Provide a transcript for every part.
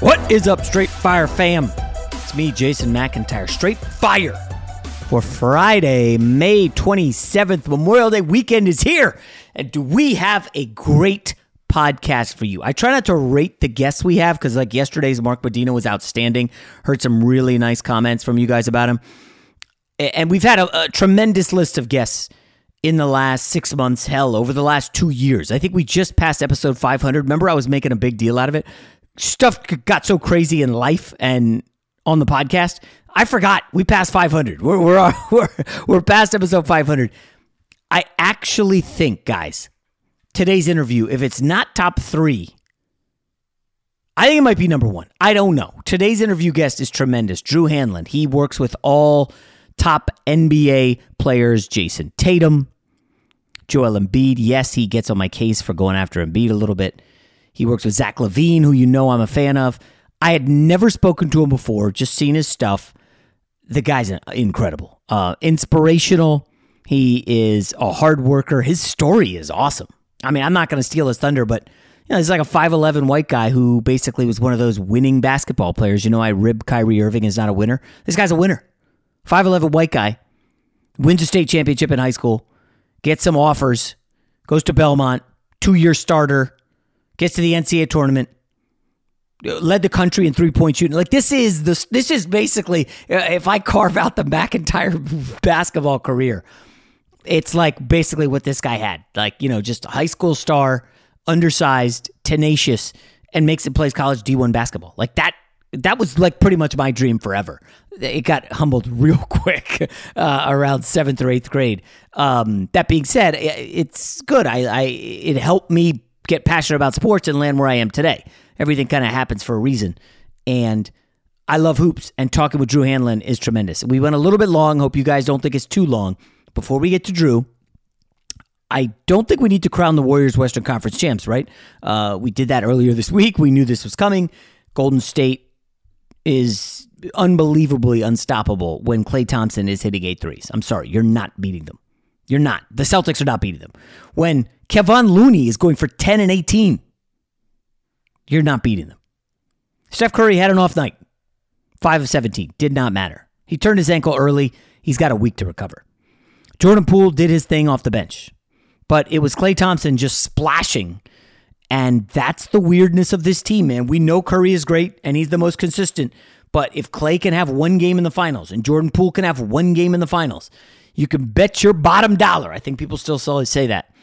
What is up, Straight Fire fam? It's me, Jason McIntyre. Straight Fire for Friday, May 27th. Memorial Day weekend is here. And do we have a great podcast for you? I try not to rate the guests we have because, like, yesterday's Mark Medina was outstanding. Heard some really nice comments from you guys about him. And we've had a, a tremendous list of guests in the last six months, hell, over the last two years. I think we just passed episode 500. Remember, I was making a big deal out of it? Stuff got so crazy in life and on the podcast. I forgot we passed 500. We're, we're, we're, we're past episode 500. I actually think, guys, today's interview, if it's not top three, I think it might be number one. I don't know. Today's interview guest is tremendous. Drew Hanlen. He works with all top NBA players Jayson Tatum, Joel Embiid. Yes, he gets on my case for going after Embiid a little bit. He works with Zach LaVine, who you know I'm a fan of. I had never spoken to him before, just seen his stuff. The guy's incredible, uh, inspirational. He is a hard worker. His story is awesome. I mean, I'm not going to steal his thunder, but you know, he's like a 5'11 white guy who basically was one of those winning basketball players. You know, I rib Kyrie Irving is not a winner. This guy's a winner. 5'11 white guy, wins a state championship in high school, gets some offers, goes to Belmont, two year starter, gets to the NCAA tournament, led the country in three point shooting. Like this is the this is basically if I carve out the McIntyre basketball career, it's like basically what this guy had. Like you know, just a high school star, undersized, tenacious, and makes it plays college D one basketball. Like that that was like pretty much my dream forever. It got humbled real quick uh, around seventh or eighth grade. Um, that being said, it's good. I, I it helped me get passionate about sports and land where I am today. Everything kind of happens for a reason, and I love hoops. And talking with Drew Hanlen is tremendous. We went a little bit long. Hope you guys don't think it's too long. Before we get to Drew, I don't think we need to crown the Warriors Western Conference champs, right? Uh, we did that earlier this week. We knew this was coming. Golden State is unbelievably unstoppable when Klay Thompson is hitting eight threes. I'm sorry, you're not beating them. You're not. The Celtics are not beating them. When Kevon Looney is going for 10 and 18, you're not beating them. Steph Curry had an off night. 5 of 17. Did not matter. He turned his ankle early. He's got a week to recover. Jordan Poole did his thing off the bench. But it was Klay Thompson just splashing. And that's the weirdness of this team, man. We know Curry is great and he's the most consistent. But if Klay can have one game in the finals and Jordan Poole can have one game in the finals, you can bet your bottom dollar. I think people still say that.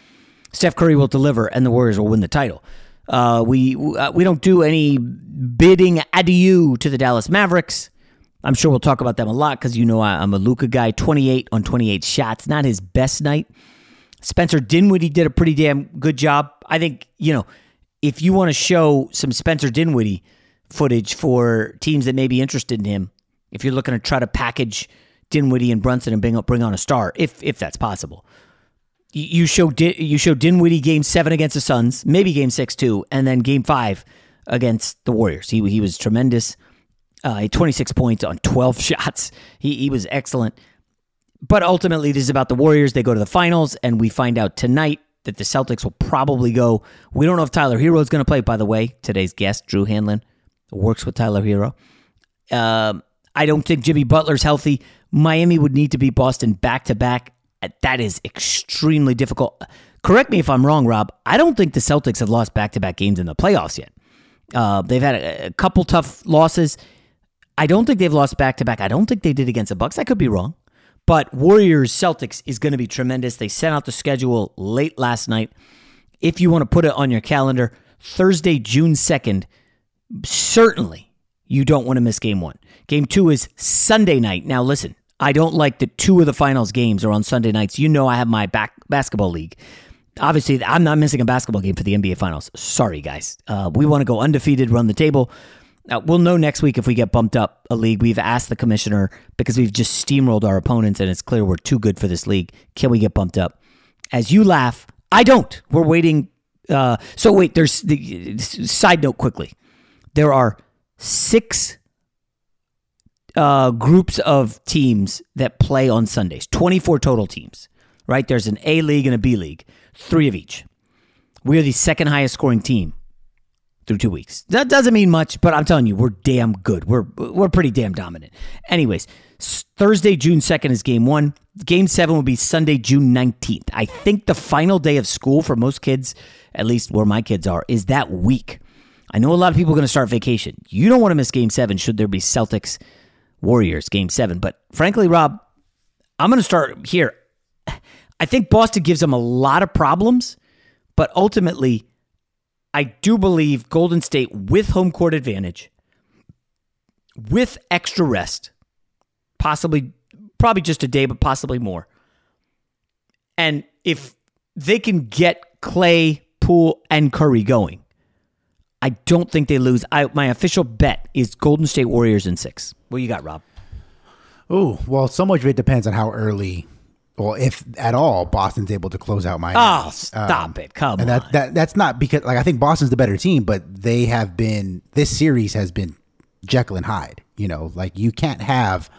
Steph Curry will deliver and the Warriors will win the title. Uh, we uh, we don't do any bidding adieu to the Dallas Mavericks. I'm sure we'll talk about them a lot because you know I, am a Luka guy. 28 on 28 shots, not his best night. Spencer Dinwiddie did a pretty damn good job. I think you know if you want to show some Spencer Dinwiddie footage for teams that may be interested in him, if you're looking to try to package Dinwiddie and Brunson and bring bring on a star, if if that's possible you show you show Dinwiddie game seven against the Suns, maybe game six too, and then game five against the Warriors. He he was tremendous. Uh, 26 points on 12 shots. He he was excellent. But ultimately, this is about the Warriors. They go to the finals, and we find out tonight that the Celtics will probably go. We don't know if Tyler Herro is going to play. By the way, today's guest, Drew Hanlen, works with Tyler Herro. Um, I don't think Jimmy Butler's healthy. Miami would need to beat Boston back to back that is extremely difficult. Correct me if I'm wrong, Rob. I don't think the Celtics have lost back to back games in the playoffs yet. Uh, they've had a, a, couple tough losses. I don't think they've lost back to back. I don't think they did against the Bucks. I could be wrong. But Warriors Celtics is going to be tremendous. They sent out the schedule late last night. If you want to put it on your calendar, Thursday, June 2nd, certainly you don't want to miss game one. Game two is Sunday night. Now, listen, I don't like that two of the finals games are on Sunday nights. You know, I have my back basketball league. Obviously, I'm not missing a basketball game for the NBA Finals. Sorry, guys. Uh, we want to go undefeated, run the table. Uh, we'll know next week if we get bumped up a league. We've asked the commissioner because we've just steamrolled our opponents, and it's clear we're too good for this league. Can we get bumped up? As you laugh, I don't. We're waiting. Uh, so wait, there's the side note quickly. There are six uh, groups of teams that play on Sundays. 24 total teams, right? There's an A league and a B league, three of each. We are the second highest scoring team through two weeks. That doesn't mean much, but I'm telling you, we're damn good. We're we're pretty damn dominant. Anyways, Thursday, June 2nd is game one. Game seven will be Sunday, June 19th. I think the final day of school for most kids, at least where my kids are, is that week. I know a lot of people are going to start vacation. You don't want to miss game seven should there be Celtics Warriors game seven. But frankly, Rob, I'm going to start here. I think Boston gives them a lot of problems, but ultimately, I do believe Golden State with home court advantage, with extra rest, possibly, probably just a day, but possibly more. And if they can get Klay, Poole, and Curry going, I don't think they lose. I, my official bet is Golden State Warriors in six. What you got, Rob? Oh, well, so much of it depends on how early, or if at all, Boston's able to close out Miami. Oh, stop um, it! Come and on. That, that that's not because like I think Boston's the better team, but they have been this series has been Jekyll and Hyde. You know, like you can't have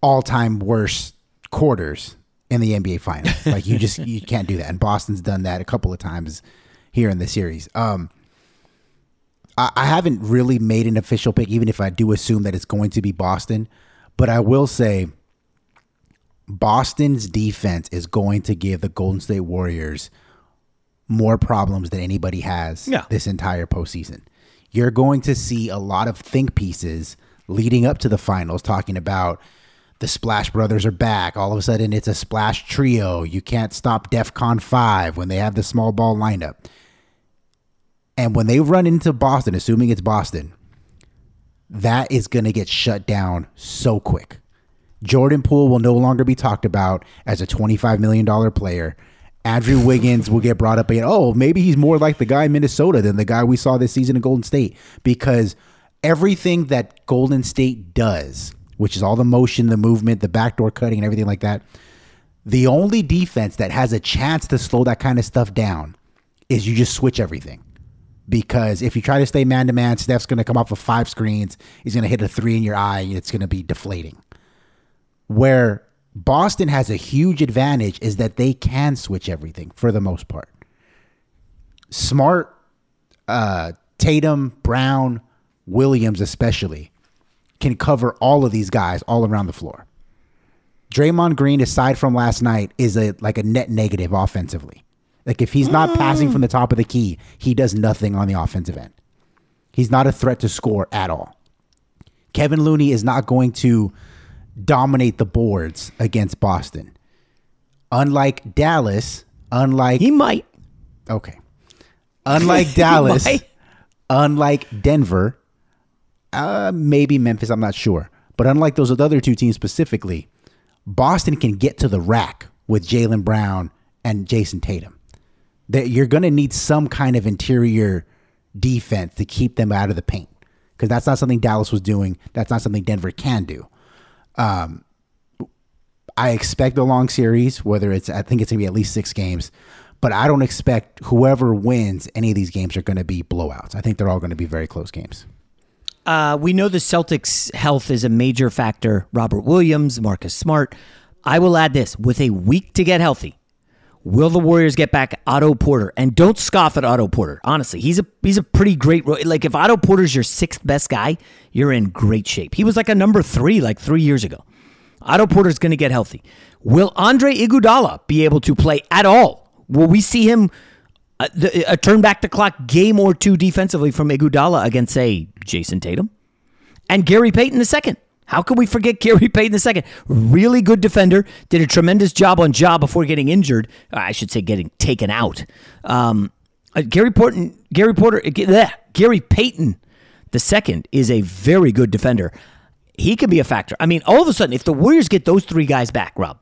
all time worst quarters in the NBA finals. like you just you can't do that. And Boston's done that a couple of times here in the series. Um, I, haven't really made an official pick, even if I do assume that it's going to be Boston. But I will say Boston's defense is going to give the Golden State Warriors more problems than anybody has yeah. this entire postseason. You're going to see a lot of think pieces leading up to the finals talking about the Splash Brothers are back. All of a sudden, it's a Splash trio. You can't stop DEF CON 5 when they have the small ball lineup. And when they run into Boston, assuming it's Boston, that is going to get shut down so quick. Jordan Poole will no longer be talked about as a $25 million player. Andrew Wiggins will get brought up again. Oh, maybe he's more like the guy in Minnesota than the guy we saw this season in Golden State because everything that Golden State does, which is all the motion, the movement, the backdoor cutting, and everything like that, The only defense that has a chance to slow that kind of stuff down is you just switch everything. Because if you try to stay man to man, Steph's going to come off of five screens. He's going to hit a three in your eye, and it's going to be deflating. Where Boston has a huge advantage is that they can switch everything for the most part. Smart, uh, Tatum, Brown, Williams, especially, can cover all of these guys all around the floor. Draymond Green, aside from last night, is a like a net negative offensively. Like if he's not passing from the top of the key, he does nothing on the offensive end. He's not a threat to score at all. Kevin Looney is not going to dominate the boards against Boston. Unlike Dallas, unlike he might. Okay. Unlike Dallas, unlike Denver, uh, maybe Memphis, I'm not sure. But unlike those other two teams specifically, Boston can get to the rack with Jaylen Brown and Jayson Tatum. That you're going to need some kind of interior defense to keep them out of the paint because that's not something Dallas was doing. That's not something Denver can do. Um, I expect a long series, whether it's I think it's gonna be at least six games, but I don't expect whoever wins any of these games are going to be blowouts. I think they're all going to be very close games. Uh, we know the Celtics' health is a major factor. Robert Williams, Marcus Smart. I will add this: with a week to get healthy, will the Warriors get back Otto Porter? And don't scoff at Otto Porter. Honestly, he's a he's a pretty great. Like if Otto Porter's your sixth best guy, you're in great shape. He was like a number three like three years ago. Otto Porter's going to get healthy. Will Andre Iguodala be able to play at all? Will we see him a, uh, a turn back the clock game or two defensively from Iguodala against, say, Jayson Tatum? And Gary Payton the second. How can we forget Gary Payton second? Really good defender. Did a tremendous job on Ja before getting injured. I should say getting taken out. Um, uh, Gary Porter, Gary Porter, uh, bleh, Gary Payton second is a very good defender. He can be a factor. I mean, all of a sudden, if the Warriors get those three guys back, Rob,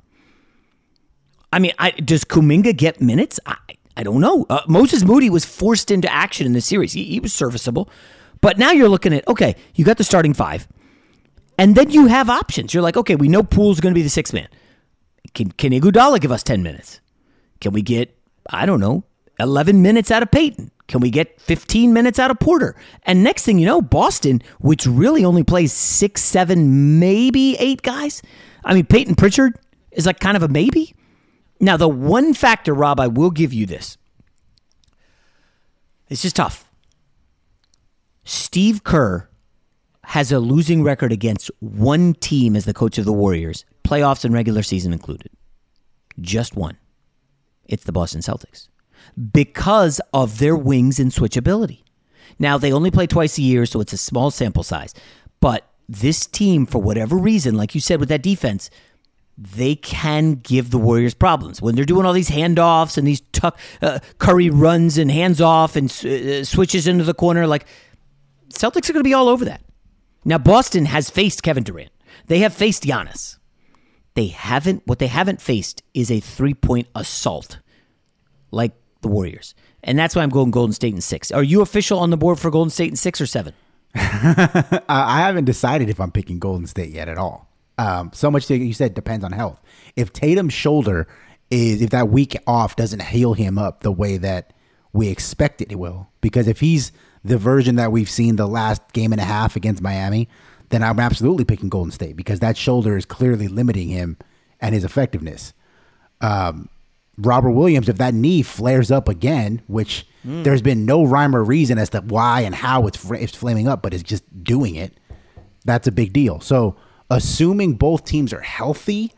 I mean, I, does Kuminga get minutes? I, I don't know. Uh, Moses Moody was forced into action in the series. He, he was serviceable. But now you're looking at, okay, you got the starting five. And then you have options. You're like, okay, we know Poole's going to be the sixth man. Can, can Iguodala give us 10 minutes? Can we get, I don't know, 11 minutes out of Payton? Can we get 15 minutes out of Porter? And next thing you know, Boston, which really only plays six, seven, maybe eight guys. I mean, Payton Pritchard is like kind of a maybe. Now, the one factor, Rob, I will give you this. It's just tough. Steve Kerr has a losing record against one team as the coach of the Warriors, playoffs and regular season included. Just one. It's the Boston Celtics because of their wings and switchability. Now, they only play twice a year, so it's a small sample size. But this team, for whatever reason, like you said with that defense, they can give the Warriors problems when they're doing all these handoffs and these tuck uh, Curry runs and hands off and uh, switches into the corner. Like Celtics are going to be all over that. Now Boston has faced Kevin Durant. They have faced Giannis. They haven't. What they haven't faced is a three point assault like the Warriors, and that's why I'm going Golden State in six. Are you official on the board for Golden State in six or seven? I haven't decided if I'm picking Golden State yet at all. Um, so much you said depends on health. If Tatum's shoulder is if that week off doesn't heal him up the way that we expect it will, because if he's the version that we've seen the last game and a half against Miami, then I'm absolutely picking Golden State because that shoulder is clearly limiting him and his effectiveness. Um, Robert Williams, if that knee flares up again, which mm. there's been no rhyme or reason as to why and how it's, it's flaming up, but it's just doing it, that's a big deal. So assuming both teams are healthy,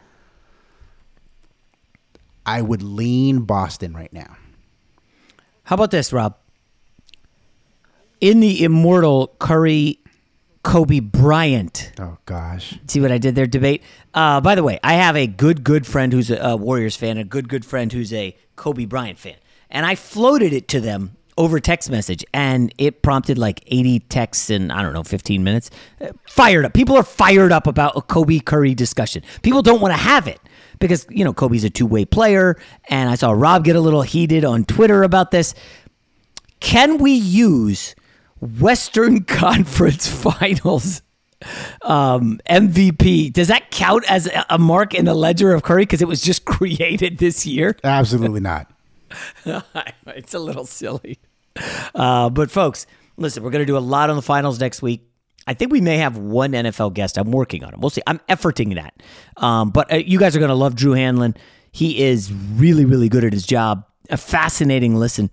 I would lean Boston right now. How about this, Rob? In the immortal Curry Kobe Bryant. Oh gosh. See what I did there? Debate. Uh, by the way, I have a good, good friend who's a, a Warriors fan, a good, good friend who's a Kobe Bryant fan, and I floated it to them over text message and it prompted like 80 texts in I don't know 15 minutes. Fired up. People are fired up about a Kobe Curry discussion. People don't want to have it because you know Kobe's a two-way player and I saw Rob get a little heated on Twitter about this. Can we use Western Conference Finals Um, MVP. Does that count as a mark in the ledger of Curry because it was just created this year? Absolutely not. it's a little silly. Uh, but folks, listen, we're going to do a lot on the finals next week. I think we may have one NFL guest. I'm working on it. We'll see. I'm efforting that. Um, but uh, you guys are going to love Drew Hanlen. He is really, really good at his job. A fascinating listen.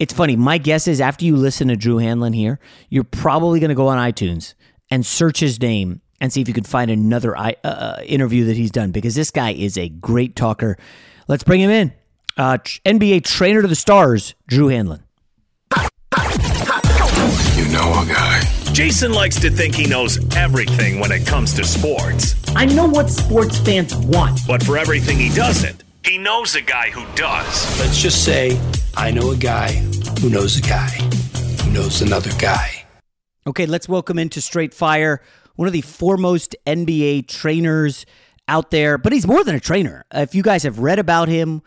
It's funny. My guess is after you listen to Drew Hanlen here, you're probably going to go on iTunes and search his name and see if you can find another uh, uh interview that he's done because this guy is a great talker. Let's bring him in. Uh, NBA trainer to the stars, Drew Hanlen. You know a guy. Jason likes to think he knows everything when it comes to sports. I know what sports fans want. But for everything he doesn't, he knows a guy who does. Let's just say I know a guy who knows a guy who knows another guy. Okay, let's welcome into Straight Fire one of the foremost NBA trainers out there, but he's more than a trainer. If you guys have read about him,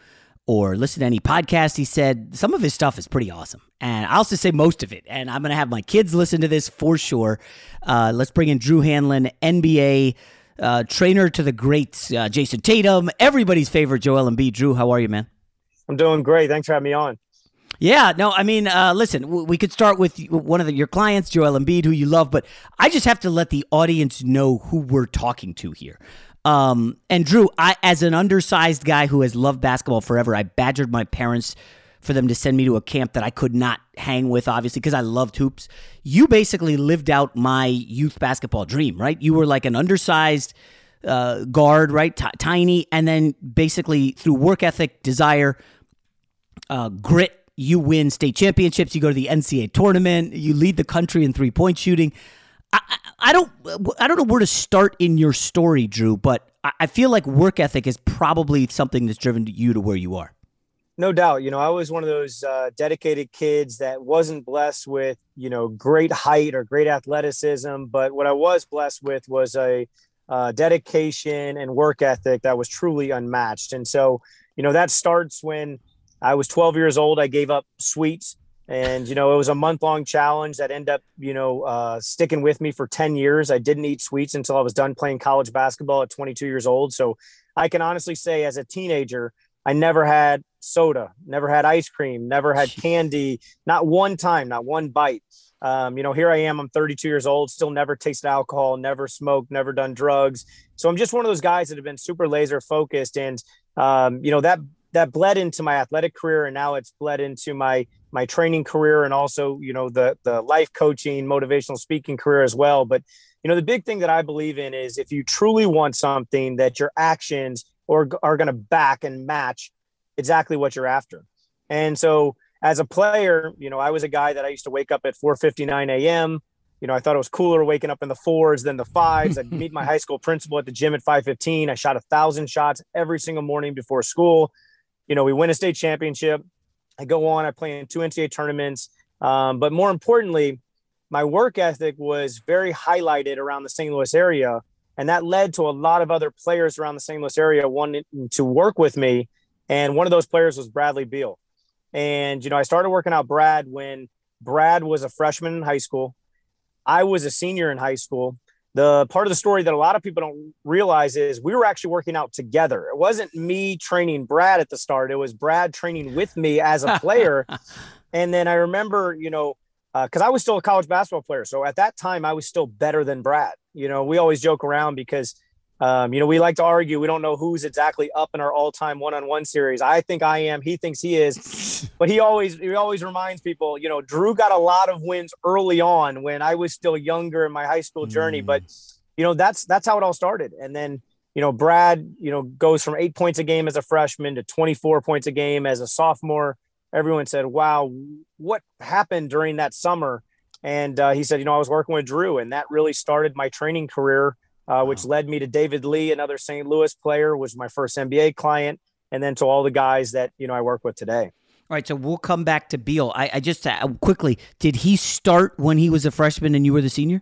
or listen to any podcast he said, some of his stuff is pretty awesome. And I'll just say most of it. And I'm going to have my kids listen to this for sure. Uh, let's bring in Drew Hanlen, NBA uh, trainer to the greats, uh, Jayson Tatum, everybody's favorite Joel Embiid. Drew, how are you, man? I'm doing great. Thanks for having me on. Yeah, no, I mean, uh, listen, we could start with one of the, your clients, Joel Embiid, who you love, but I just have to let the audience know who we're talking to here. Um, and Drew, I as an undersized guy who has loved basketball forever, I badgered my parents for them to send me to a camp that I could not hang with, obviously, because I loved hoops. You basically lived out my youth basketball dream, right? You were like an undersized uh, guard, right? T- tiny, and then basically through work ethic, desire, uh, grit, you win state championships. You go to the NCAA tournament. You lead the country in three point shooting. I, I don't I don't know where to start in your story, Drew, but I feel like work ethic is probably something that's driven you to where you are. No doubt. You know, I was one of those uh, dedicated kids that wasn't blessed with, you know, great height or great athleticism. But what I was blessed with was a uh, dedication and work ethic that was truly unmatched. And so, you know, that starts when I was 12 years old. I gave up sweets. And you know it was a month long challenge that ended up you know uh, sticking with me for 10 years. I didn't eat sweets until i was done playing college basketball at 22 years old. So i can honestly say as a teenager i never had soda never had ice cream never had candy not one time not one bite. Um, you know here i am i'm 32 years old still never tasted alcohol never smoked never done drugs. So i'm just one of those guys that have been super laser focused and um, you know that that bled into my athletic career and now it's bled into my my training career and also you know the the life coaching motivational speaking career as well. But you know the big thing that i believe in is if you truly want something that your actions or are going to back and match exactly what you're after. And so as a player you know i was a guy that i used to wake up at 4:59 a.m you know i thought it was cooler waking up in the fours than the fives. I'd meet my high school principal at the gym at 5:15 i shot a thousand shots every single morning before school you know we win a state championship I go on, I play in two NCAA tournaments. Um, but more importantly, my work ethic was very highlighted around the St. Louis area. And that led to a lot of other players around the St. Louis area wanting to work with me. And one of those players was Bradley Beal. And, you know, I started working out Brad when Brad was a freshman in high school. I was a senior in high school the part of the story that a lot of people don't realize is we were actually working out together. It wasn't me training Brad at the start, it was Brad training with me as a player. and then I remember, you know, because uh, I was still a college basketball player. So at that time, I was still better than Brad. You know, we always joke around because um, you know, we like to argue. We don't know who's exactly up in our all-time one-on-one series. I think I am. He thinks he is, but he always he always reminds people. You know, Drew got a lot of wins early on when I was still younger in my high school journey. Mm. But you know, that's that's how it all started. And then you know, Brad, you know, goes from eight points a game as a freshman to 24 points a game as a sophomore. Everyone said, "Wow, what happened during that summer?" And uh, he said, "You know, I was working with Drew, and that really started my training career." Uh, which led me to David Lee, another St. Louis player, was my first NBA client, and then to all the guys that you know I work with today. All right, so we'll come back to Beal. I, I just uh, quickly, did he start when he was a freshman and you were the senior?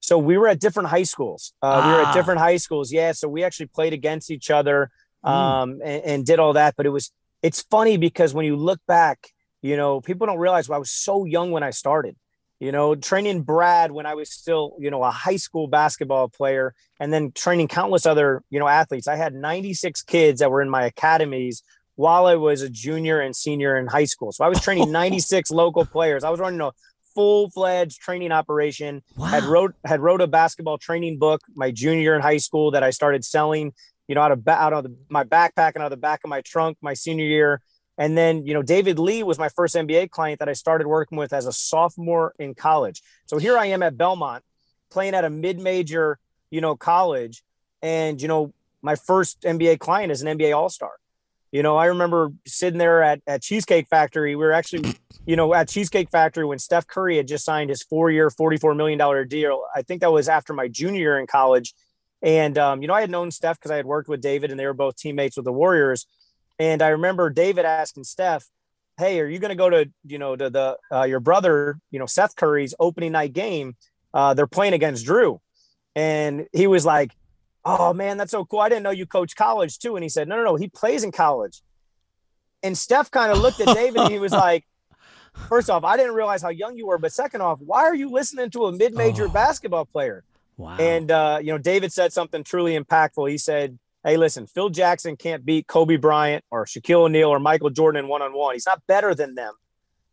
So we were at different high schools. Uh, ah. We were at ah. different high schools. Yeah, so we actually played against each other hmm. um, mm. and, and did all that. But it was it's funny because when you look back, you know, people don't realize well, I was so young when I started. You know, training Brad when I was still, you know, a high school basketball player, and then training countless other, you know, athletes. I had 96 kids that were in my academies while I was a junior and senior in high school. So I was training 96 local players. I was running a full fledged training operation. Wow. Had wrote had wrote a basketball training book my junior in high school that I started selling, you know, out of out of the, my backpack and out of the back of my trunk my senior year. And then, you know, David Lee was my first NBA client that I started working with as a sophomore in college. So here I am at Belmont playing at a mid-major, you know, college. And, you know, my first NBA client is an NBA All-Star. You know, I remember sitting there at, at Cheesecake Factory. We were actually, you know, at Cheesecake Factory when Steph Curry had just signed his four-year, $44 million deal. I think that was after my junior year in college. And, um, you know, I had known Steph because I had worked with David and they were both teammates with the Warriors. And I remember David asking Steph, "Hey, are you going to go to you know to the uh, your brother, you know Seth Curry's opening night game? Uh, they're playing against Drew." And he was like, "Oh man, that's so cool! I didn't know you coach college too." And he said, "No, no, no, he plays in college." And Steph kind of looked at David and he was like, First off, I didn't realize how young you were, but second off, why are you listening to a mid-major oh, basketball player? Wow. And uh, you know, David said something truly impactful. He said, hey, listen, Phil Jackson can't beat Kobe Bryant or Shaquille O'Neal or Michael Jordan in one on one. He's not better than them,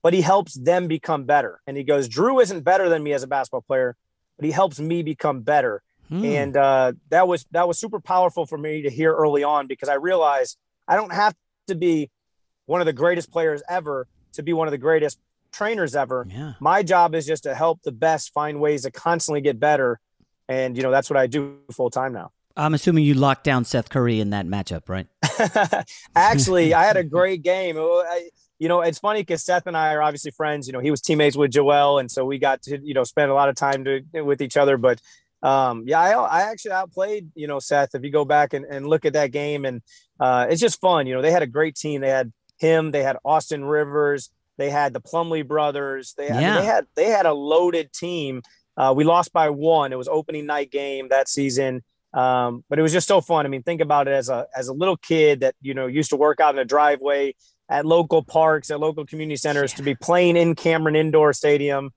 but he helps them become better. And he goes, Drew isn't better than me as a basketball player, but he helps me become better. Hmm. And uh, that was that was super powerful for me to hear early on because I realized I don't have to be one of the greatest players ever to be one of the greatest trainers ever. Yeah. My job is just to help the best find ways to constantly get better. And you know, that's what I do full time now. I'm assuming you locked down Seth Curry in that matchup, right? Actually, I had a great game. I, you know, it's funny because Seth and I are obviously friends. You know, he was teammates with Joel, and so we got to you know spend a lot of time to, with each other. But um, yeah, I, I actually outplayed you know Seth. If you go back and, and look at that game, and uh, it's just fun. You know, they had a great team. They had him. They had Austin Rivers. They had the Plumlee brothers. They, yeah. I mean, they had they had a loaded team. Uh, we lost by one. It was opening night game that season. Um, but it was just so fun. I mean, think about it as a as a little kid that you know used to work out in a driveway at local parks, at local community centers, yeah. to be playing in Cameron Indoor Stadium.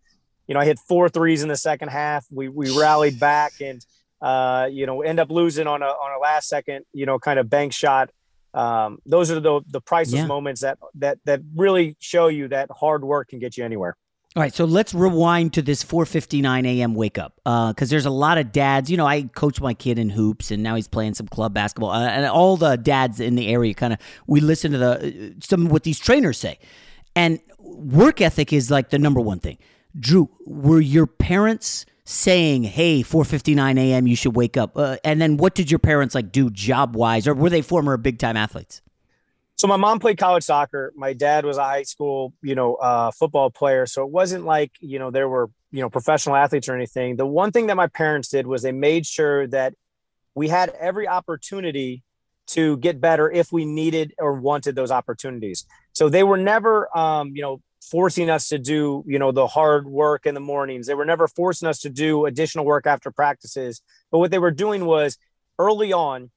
You know, I hit four threes in the second half. We we rallied back and uh, you know end up losing on a on a last second you know kind of bank shot. Um, those are the the priceless yeah. moments that that that really show you that hard work can get you anywhere. All right, so let's rewind to this 4:59 a.m. wake up because uh, there's a lot of dads. You know, I coach my kid in hoops, and now he's playing some club basketball. Uh, and all the dads in the area kind of we listen to the uh, some what these trainers say, and work ethic is like the number one thing. Drew, were your parents saying, "Hey, 4:59 a.m. you should wake up," uh, and then what did your parents like do job wise, or were they former big time athletes? So my mom played college soccer. My dad was a high school, you know, uh, football player. So it wasn't like, you know, there were, you know, professional athletes or anything. The one thing that my parents did was they made sure that we had every opportunity to get better if we needed or wanted those opportunities. So they were never, um, you know, forcing us to do, you know, the hard work in the mornings. They were never forcing us to do additional work after practices. But what they were doing was early on,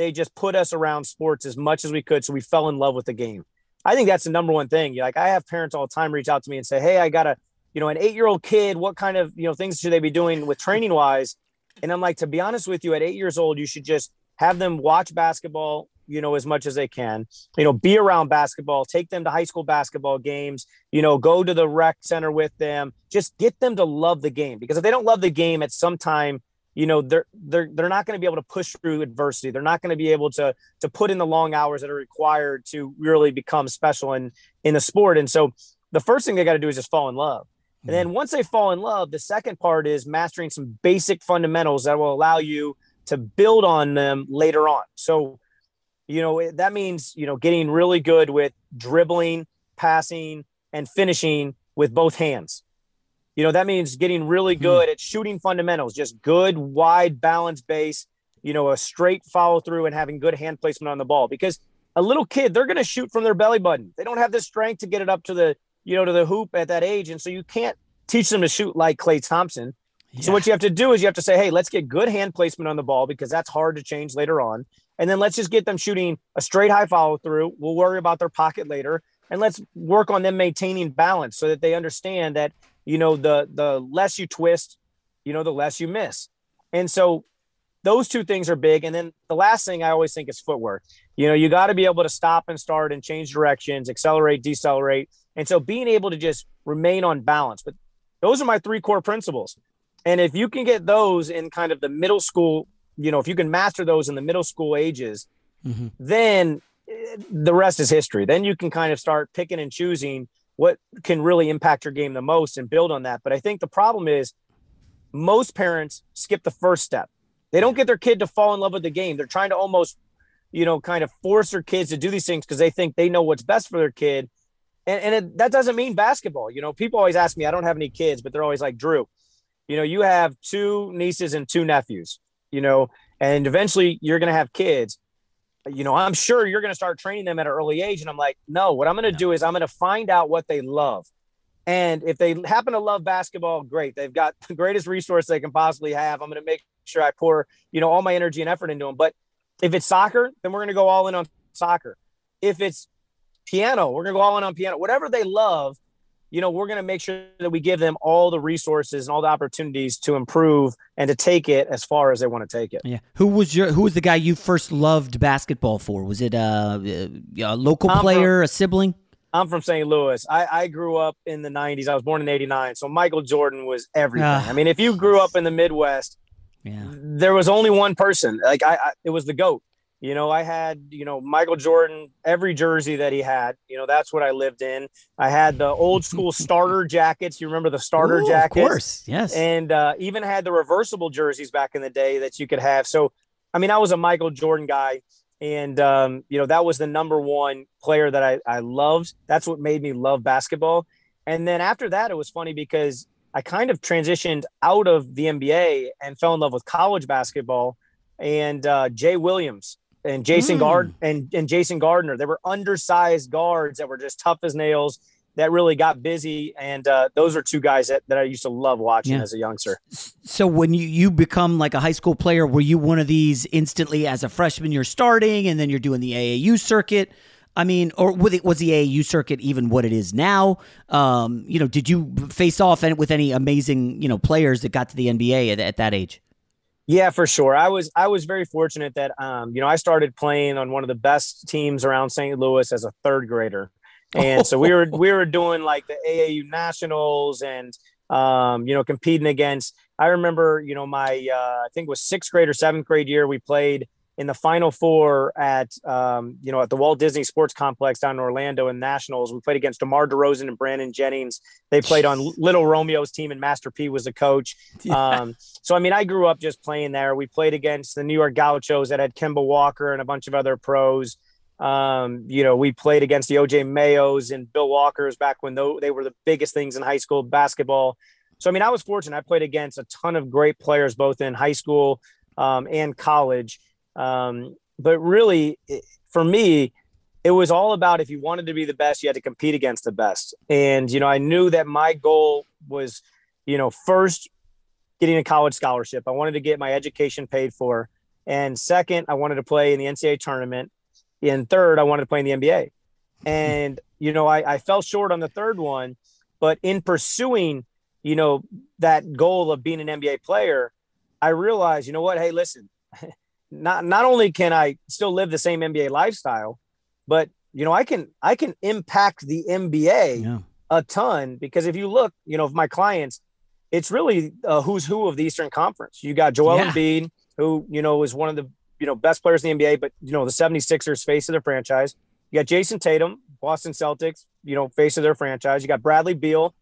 they just put us around sports as much as we could so we fell in love with the game. I think that's the number one thing. Like i have parents all the time reach out to me and say hey i got a you know an eight year old kid. What kind of you know things should they be doing with training wise? And i'm like to be honest with you at eight years old you should just have them watch basketball you know as much as they can. You know be around basketball take them to high school basketball games you know go to the rec center with them. Just get them to love the game because if they don't love the game at some time you know they're they're they're not going to be able to push through adversity. They're not going to be able to to put in the long hours that are required to really become special in in the sport. And so the first thing they got to do is just fall in love. And then hmm. once they fall in love the second part is mastering some basic fundamentals that will allow you to build on them later on. So you know that means you know getting really good with dribbling passing and finishing with both hands you know, that means getting really hmm. good at shooting fundamentals, just good, wide, balanced base, you know, a straight follow through and having good hand placement on the ball. Because a little kid, they're going to shoot from their belly button. They don't have the strength to get it up to the, you know, to the hoop at that age. And so you can't teach them to shoot like Klay Thompson. Yeah. So what you have to do is you have to say, hey, let's get good hand placement on the ball because that's hard to change later on. And then let's just get them shooting a straight high follow through. We'll worry about their pocket later. And let's work on them maintaining balance so that they understand that you know, the the less you twist, you know, the less you miss. And so those two things are big. And then the last thing I always think is footwork. You know, you got to be able to stop and start and change directions, accelerate, decelerate. And so being able to just remain on balance. But those are my three core principles. And if you can get those in kind of the middle school, you know, if you can master those in the middle school ages, mm-hmm. then eh, the rest is history. Then you can kind of start picking and choosing what can really impact your game the most and build on that. But I think the problem is most parents skip the first step. They don't get their kid to fall in love with the game. They're trying to almost, you know, kind of force their kids to do these things because they think they know what's best for their kid. And, and it, that doesn't mean basketball. You know, people always ask me, I don't have any kids, but they're always like, Drew, you know, you have two nieces and two nephews, you know, and eventually you're going to have kids. You know, I'm sure you're going to start training them at an early age. And I'm like, no, what I'm going to do is I'm going to find out what they love. And if they happen to love basketball, great. They've got the greatest resource they can possibly have. I'm going to make sure I pour, you know, all my energy and effort into them. But if it's soccer, then we're going to go all in on soccer. If it's piano, we're going to go all in on piano. Whatever they love, you know, we're going to make sure that we give them all the resources and all the opportunities to improve and to take it as far as they want to take it. Yeah. Who was your Who was the guy you first loved basketball for? Was it a, a local I'm player, from, a sibling? I'm from St. Louis. I, I, grew up in the 90s. I was born in 89. So Michael Jordan was everything. Uh, I mean, if you grew up in the Midwest, yeah. there was only one person. Like I, I it was the GOAT. You know, I had, you know, Michael Jordan, every jersey that he had, you know, that's what I lived in. I had the old school starter jackets. You remember the starter Ooh, jackets? Of course. Yes. And uh, even had the reversible jerseys back in the day that you could have. So, I mean, I was a Michael Jordan guy. And, um, you know, that was the number one player that I, I loved. That's what made me love basketball. And then after that, it was funny because I kind of transitioned out of the NBA and fell in love with college basketball. And uh, Jay Williams and Jason mm. Gard and, and Jason Gardner. They were undersized guards that were just tough as nails that really got busy. And uh, those are two guys that, that I used to love watching yeah. as a youngster. So when you, you become like a high school player, were you one of these instantly as a freshman, you're starting and then you're doing the AAU circuit? I mean, or was, it, was the AAU circuit even what it is now? Um, you know, did you face off with any amazing, you know, players that got to the NBA at, at that age? Yeah, for sure. I was I was very fortunate that um, you know I started playing on one of the best teams around St. Louis as a third grader, and so we were we were doing like the AAU nationals and um, you know competing against. I remember you know my uh, I think it was sixth grade or seventh grade year we played in the final four at um, you know at the Walt Disney Sports Complex down in Orlando in Nationals. We played against DeMar DeRozan and Brandon Jennings. They played on Little Romeo's team, and Master P was the coach. Yeah. Um, so I mean, I grew up just playing there. We played against the New York Gauchos that had Kemba Walker and a bunch of other pros. Um, you know, we played against the OJ Mayos and Bill Walkers back when they were the biggest things in high school basketball. So I mean, I was fortunate. I played against a ton of great players both in high school um, and college. Um, but really, for me, it was all about if you wanted to be the best, you had to compete against the best. And, you know, I knew that my goal was, you know, first getting a college scholarship. I wanted to get my education paid for. And second, I wanted to play in the NCAA tournament. And third, I wanted to play in the NBA. And, you know, I, I fell short on the third one. But in pursuing, you know, that goal of being an NBA player, I realized, you know what? Hey, listen, not not only can I still live the same NBA lifestyle, but you know I can I can impact the NBA yeah. a ton because if you look, you know, of my clients, it's really a who's who of the Eastern Conference. You got Joel yeah. Embiid, who you know is one of the you know best players in the NBA, but you know the 76ers face of their franchise. You got Jayson Tatum, Boston Celtics, you know, face of their franchise. You got Bradley Beal,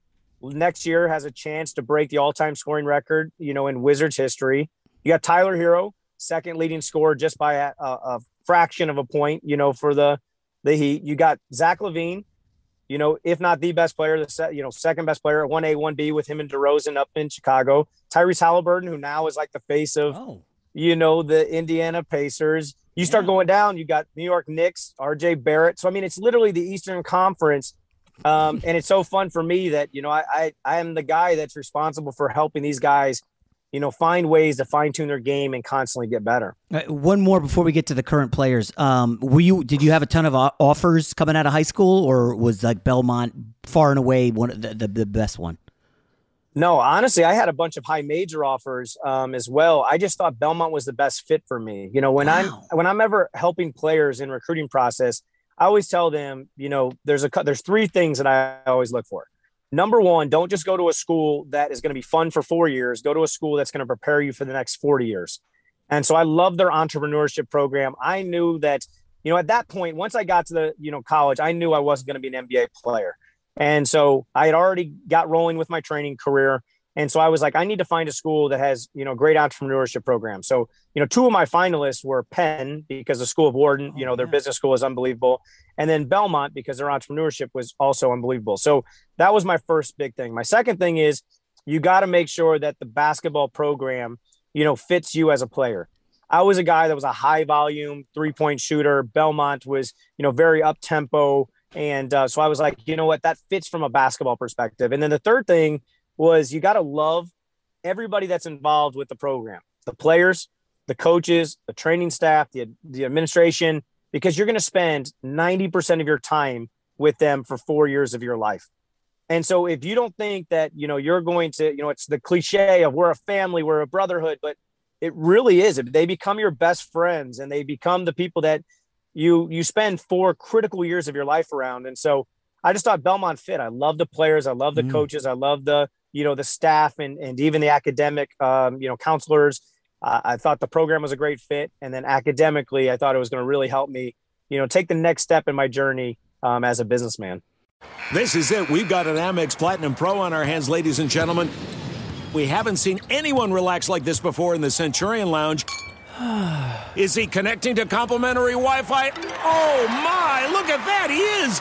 next year has a chance to break the all-time scoring record, you know, in Wizards history. You got Tyler Herro, second leading scorer just by a, a, fraction of a point, you know, for the the Heat. You got Zach LaVine, you know, if not the best player, the set, you know, second best player at 1A, 1B with him and DeRozan up in Chicago. Tyrese Halliburton, who now is like the face of, oh. you know, the Indiana Pacers. You start yeah. going down, you got New York Knicks, RJ Barrett. So, I mean, it's literally the Eastern Conference. Um, and it's so fun for me that, you know, I, I, I am the guy that's responsible for helping these guys you know, find ways to fine tune their game and constantly get better. Right, one more before we get to the current players. Um, were you? Did you have a ton of offers coming out of high school, or was like Belmont far and away one of the, the, the best one? No, honestly, I had a bunch of high major offers um, as well. I just thought Belmont was the best fit for me. You know, when wow. I'm when I'm ever helping players in recruiting process, I always tell them, you know, there's a there's three things that I always look for. Number one, don't just go to a school that is going to be fun for four years. Go to a school that's going to prepare you for the next 40 years. And so I love their entrepreneurship program. I knew that, you know, at that point, once I got to the, you know, college, I knew I wasn't going to be an NBA player. And so I had already got rolling with my training career. And so I was like, I need to find a school that has, you know, great entrepreneurship program. So, you know, two of my finalists were Penn because the School of Wharton, you know, their business school is unbelievable. And then Belmont because their entrepreneurship was also unbelievable. So that was my first big thing. My second thing is you got to make sure that the basketball program, you know, fits you as a player. I was a guy that was a high volume three point shooter. Belmont was, you know, very up tempo. And uh, so I was like, you know what, that fits from a basketball perspective. And then the third thing was you got to love everybody that's involved with the program the players, the coaches, the training staff, the, the administration, because you're going to spend 90% of your time with them for four years of your life. And so if you don't think that, you know, you're going to, you know, it's the cliche of we're a family, we're a brotherhood, but it really is. They become your best friends and they become the people that you you spend four critical years of your life around. And so I just thought Belmont fit. I love the players, I love the mm. coaches, I love the you know the staff and and even the academic um, you know counselors. Uh, I thought the program was a great fit, and then academically, I thought it was going to really help me, you know, take the next step in my journey um, as a businessman. This is it. We've got an Amex Platinum Pro on our hands, ladies and gentlemen. We haven't seen anyone relax like this before in the Centurion Lounge. is he connecting to complimentary Wi-Fi? Oh my! Look at that, he is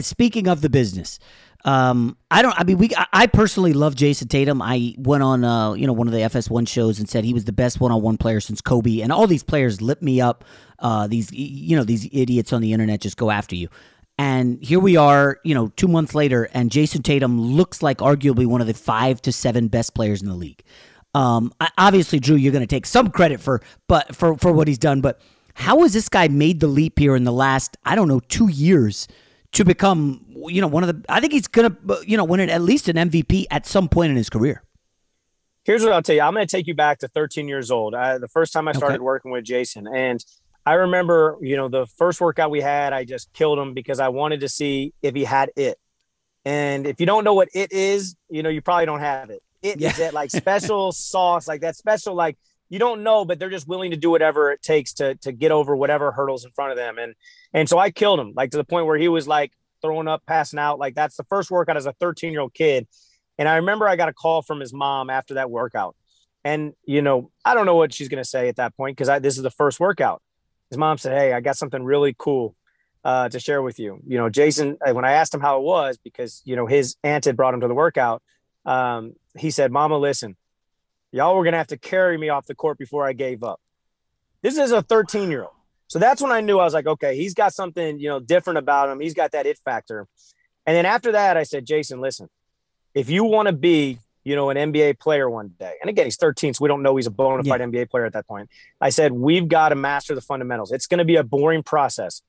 Speaking of the business, um, I don't. I mean, we. I personally love Jayson Tatum. I went on, uh, you know, one of the FS1 shows and said he was the best one-on-one player since Kobe, and all these players lit me up. Uh, these, you know, these idiots on the internet just go after you. And here we are, you know, two months later, and Jayson Tatum looks like arguably one of the five to seven best players in the league. Um, obviously, Drew, you're going to take some credit for, but for for what he's done. But how has this guy made the leap here in the last, I don't know, two years? To become, you know, one of the. I think he's gonna, you know, win it at least an MVP at some point in his career. Here's what I'll tell you. I'm going to take you back to 13 years old. I, the first time I started okay. working with Jayson, and I remember, you know, the first workout we had, I just killed him because I wanted to see if he had it. And if you don't know what it is, you know, you probably don't have it. It yeah. is that like special sauce, like that special, like you don't know, but they're just willing to do whatever it takes to to get over whatever hurdles in front of them. And and so I killed him, like to the point where he was like throwing up, passing out. Like that's the first workout as a 13 year old kid. And I remember I got a call from his mom after that workout. And you know, I don't know what she's gonna say at that point because this is the first workout. His mom said, "Hey, I got something really cool uh, to share with you." You know, Jayson. Uh, when I asked him how it was, because you know his aunt had brought him to the workout, um, he said, "Mama, listen, Y'all were going to have to carry me off the court before I gave up. This is a 13 year old. So that's when I knew I was like, okay, he's got something, you know, different about him. He's got that it factor. And then after that, I said, Jayson, listen, if you want to be, you know, an NBA player one day, and again, he's 13, so we don't know he's a bona fide yeah. NBA player at that point. I said, we've got to master the fundamentals. It's going to be a boring process,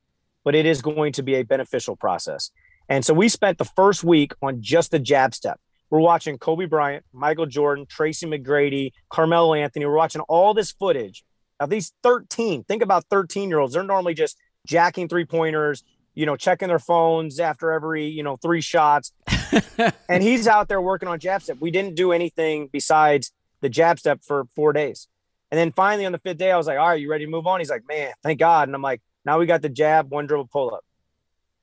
but it is going to be a beneficial process. And so we spent the first week on just the jab step. We're watching Kobe Bryant, Michael Jordan, Tracy McGrady, Carmelo Anthony. We're watching all this footage of these 13. Think about 13 year olds. They're normally just jacking three pointers, you know, checking their phones after every, you know, three shots. and he's out there working on jab step. We didn't do anything besides the jab step for four days. And then finally on the fifth day, I was like, all right, you ready to move on? He's like, man, thank God. And I'm like, now we got the jab, one dribble pull up.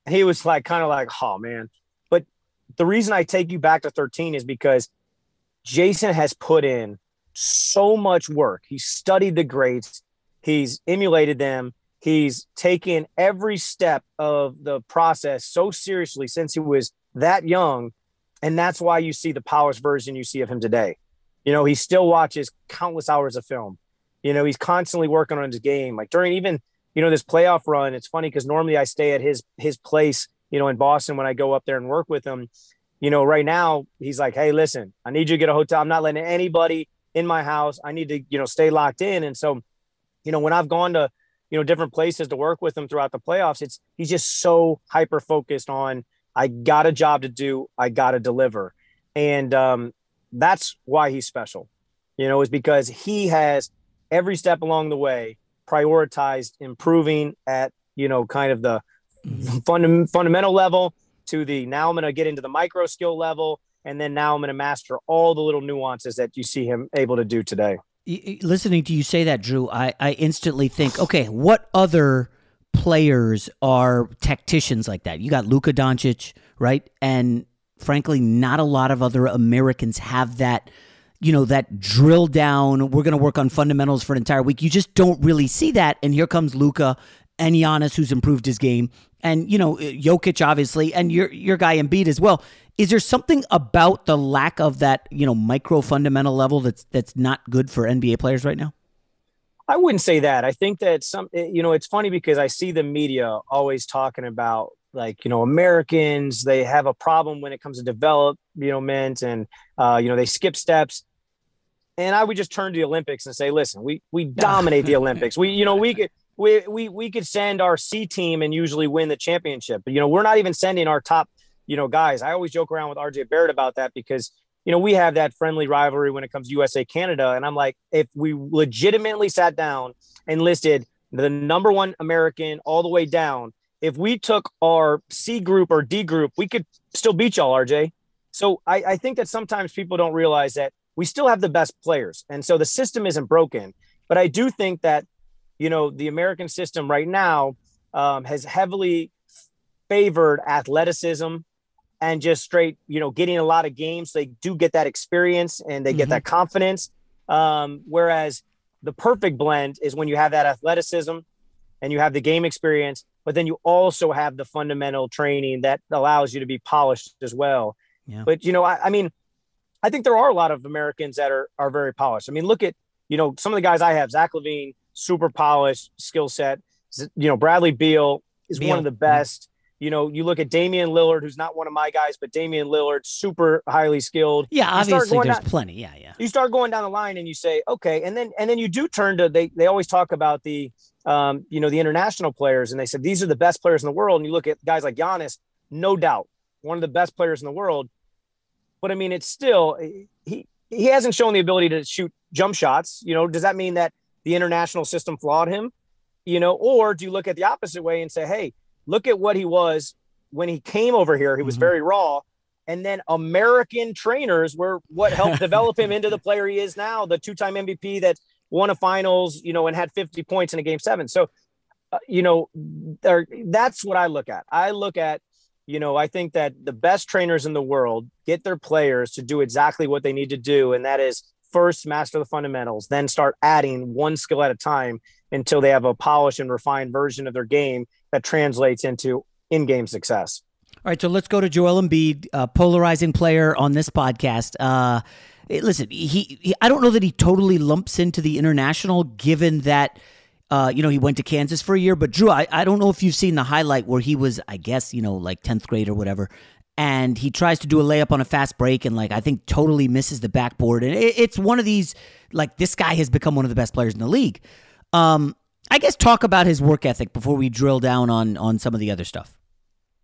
And he was like, kind of like, oh man the reason I take you back to 13 is because Jayson has put in so much work. He studied the greats, he's emulated them, he's taken every step of the process so seriously since he was that young. And that's why you see the polished version you see of him today. You know, he still watches countless hours of film. You know, he's constantly working on his game. Like during even, you know, this playoff run, it's funny because normally I stay at his his place you know, in Boston when I go up there and work with him. You know, right now he's like, hey, listen, I need you to get a hotel. I'm not letting anybody in my house. I need to, you know, stay locked in. And so, you know, when I've gone to, you know, different places to work with him throughout the playoffs, it's he's just so hyper focused on I got a job to do, I got to deliver. And um, that's why he's special, you know, is because he has every step along the way prioritized improving at, you know, kind of the Mm-hmm. fund- fundamental level to the now I'm going to get into the micro skill level. And then now I'm going to master all the little nuances that you see him able to do today. Listening to you say that, Drew, I, I instantly think, okay, what other players are tacticians like that? You got Luka Doncic, right? And frankly, not a lot of other Americans have that you know, that drill down, we're going to work on fundamentals for an entire week. You just don't really see that. And here comes Luka and Giannis, who's improved his game, and you know Jokic, obviously, and your your guy Embiid as well. Is there something about the lack of that you know micro fundamental level that's that's not good for NBA players right now? I wouldn't say that. I think that some, you know, it's funny because I see the media always talking about like, you know, Americans, they have a problem when it comes to development you know, mint, and, uh, you know, they skip steps. And I would just turn to the Olympics and say, listen, we, we dominate the Olympics. We, you know, we could, we, we, we could send our C team and usually win the championship, but, you know, we're not even sending our top, you know, guys. I always joke around with RJ Barrett about that because you know, we have that friendly rivalry when it comes to USA Canada. And I'm like, if we legitimately sat down and listed the number one American all the way down, if we took our C group or D group, we could still beat y'all, RJ. So I, I think that sometimes people don't realize that we still have the best players. And so the system isn't broken. But I do think that, you know, the American system right now um, has heavily favored athleticism and just straight, you know, getting a lot of games. They do get that experience and they get mm-hmm. that confidence. Um, whereas the perfect blend is when you have that athleticism and you have the game experience, but then you also have the fundamental training that allows you to be polished as well. Yeah. But you know, I, I mean, I think there are a lot of Americans that are are very polished. I mean, look at you know some of the guys I have: Zach LaVine, super polished skill set. You know, Bradley Beal is Beal. one of the best. You know, you look at Damian Lillard, who's not one of my guys, but Damian Lillard, super highly skilled. Yeah, obviously there's down, plenty. Yeah, yeah. You start going down the line and you say, okay, and then and then you do turn to they they always talk about the um, you know, the international players, and they said these are the best players in the world. And you look at guys like Giannis, no doubt, one of the best players in the world. But I mean, it's still he he hasn't shown the ability to shoot jump shots. You know, does that mean that the international system flawed him? You know, or do you look at the opposite way and say, hey, look at what he was when he came over here. He was mm-hmm. very raw. And then American trainers were what helped develop him into the player he is now, the two time MVP that won a finals, you know, and had 50 points in a game seven. So, uh, you know, that's what I look at. I look at, you know, I think that the best trainers in the world get their players to do exactly what they need to do. And that is first master the fundamentals, then start adding one skill at a time until they have a polished and refined version of their game that translates into in-game success. All right, so let's go to Joel Embiid, uh, polarizing player on this podcast. Uh, listen, he, he, I don't know that he totally lumps into the international, given that. Uh, you know, he went to Kansas for a year, but Drew, I, I don't know if you've seen the highlight where he was, I guess, you know, like 10th grade or whatever, and he tries to do a layup on a fast break and like I think totally misses the backboard and it, it's one of these like this guy has become one of the best players in the league. Um, I guess talk about his work ethic before we drill down on on some of the other stuff.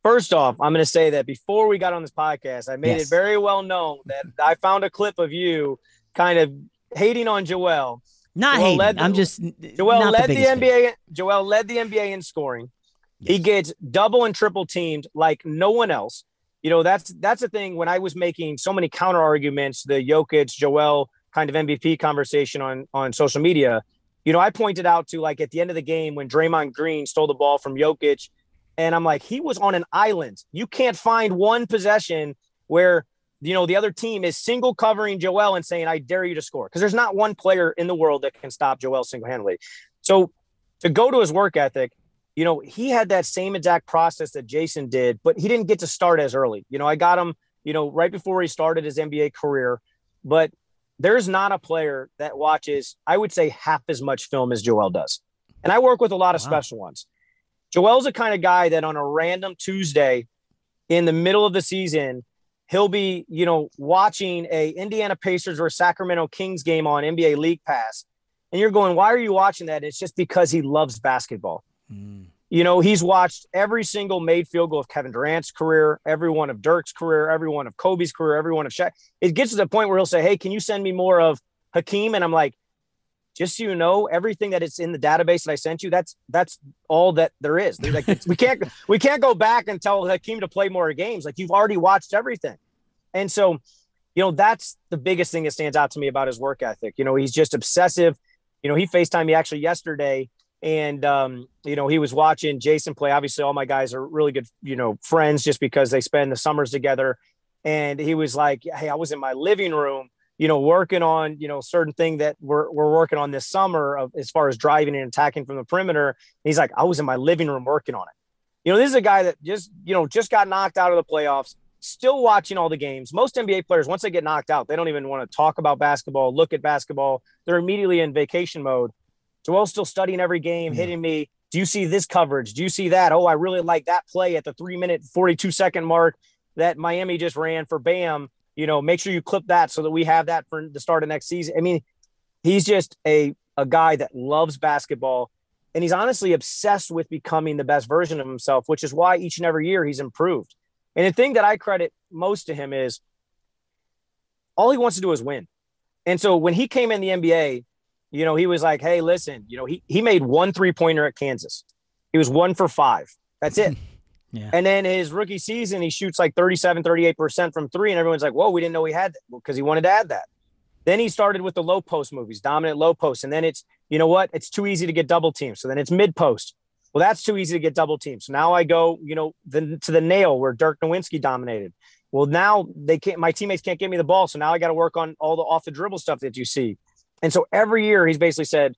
First off, I'm going to say that before we got on this podcast, I made yes. it very well known that I found a clip of you kind of hating on Joel. Not Joel hating. The, I'm just Joel led the, the NBA. Fan. Joel led the NBA in scoring. Yes. He gets double and triple teamed like no one else. You know that's that's the thing. When I was making so many counter arguments, the Jokic, Joel kind of MVP conversation on on social media, you know, I pointed out to like at the end of the game when Draymond Green stole the ball from Jokic, and I'm like, he was on an island. You can't find one possession where you know the other team is single covering Joel and saying, "I dare you to score," because there's not one player in the world that can stop Joel single handedly. So to go to his work ethic, you know, he had that same exact process that Jayson did, but he didn't get to start as early. You know, I got him, you know, right before he started his NBA career, but there's not a player that watches, I would say, half as much film as Joel does. And I work with a lot of wow. special ones. Joel's the kind of guy that on a random Tuesday in the middle of the season, he'll be, you know, watching a Indiana Pacers or Sacramento Kings game on NBA League Pass. And you're going, why are you watching that? It's just because he loves basketball. You know, he's watched every single made field goal of Kevin Durant's career, every one of Dirk's career, every one of Kobe's career, every one of Shaq. It gets to the point where he'll say, Hey, can you send me more of Hakeem? And I'm like, just so you know, everything that is in the database that I sent you, that's that's all that there is. Like, we can't we can't go back and tell Hakeem to play more games. Like you've already watched everything. And so, you know, that's the biggest thing that stands out to me about his work ethic. You know, he's just obsessive. You know, he FaceTime me actually yesterday and um, you know he was watching Jayson play. Obviously, all my guys are really good, you know, friends just because they spend the summers together. And he was like, "Hey, I was in my living room you know, working on, you know, certain thing that we're, we're working on this summer of as far as driving and attacking from the perimeter. And he's like, I was in my living room working on it. You know, this is a guy that just, you know, just got knocked out of the playoffs, still watching all the games. Most NBA players, once they get knocked out, they don't even want to talk about basketball, look at basketball. They're immediately in vacation mode. Joel's still studying every game, yeah. hitting me. Do you see this coverage? Do you see that? Oh, I really like that play at the three minute, 42 second mark that Miami just ran for Bam you know, make sure you clip that so that we have that for the start of next season. I mean, he's just a a guy that loves basketball and he's honestly obsessed with becoming the best version of himself, which is why each and every year he's improved. And the thing that I credit most to him is all he wants to do is win. And so when he came in the NBA, you know, he was like, hey, listen, you know, he, he made one three pointer at Kansas. He was one for five. That's it. Yeah. And then his rookie season, he shoots like 37, 38% from three. And everyone's like, whoa, we didn't know he had that because he wanted to add that. Then he started with the low post movies, dominant low post. And then it's, you know what? It's too easy to get double teams. So then it's mid post. Well, that's too easy to get double teams. So now I go, you know, the, to the nail where Dirk Nowitzki dominated. Well, now they can't, my teammates can't get me the ball. So now I got to work on all the off the dribble stuff that you see. And so every year he's basically said,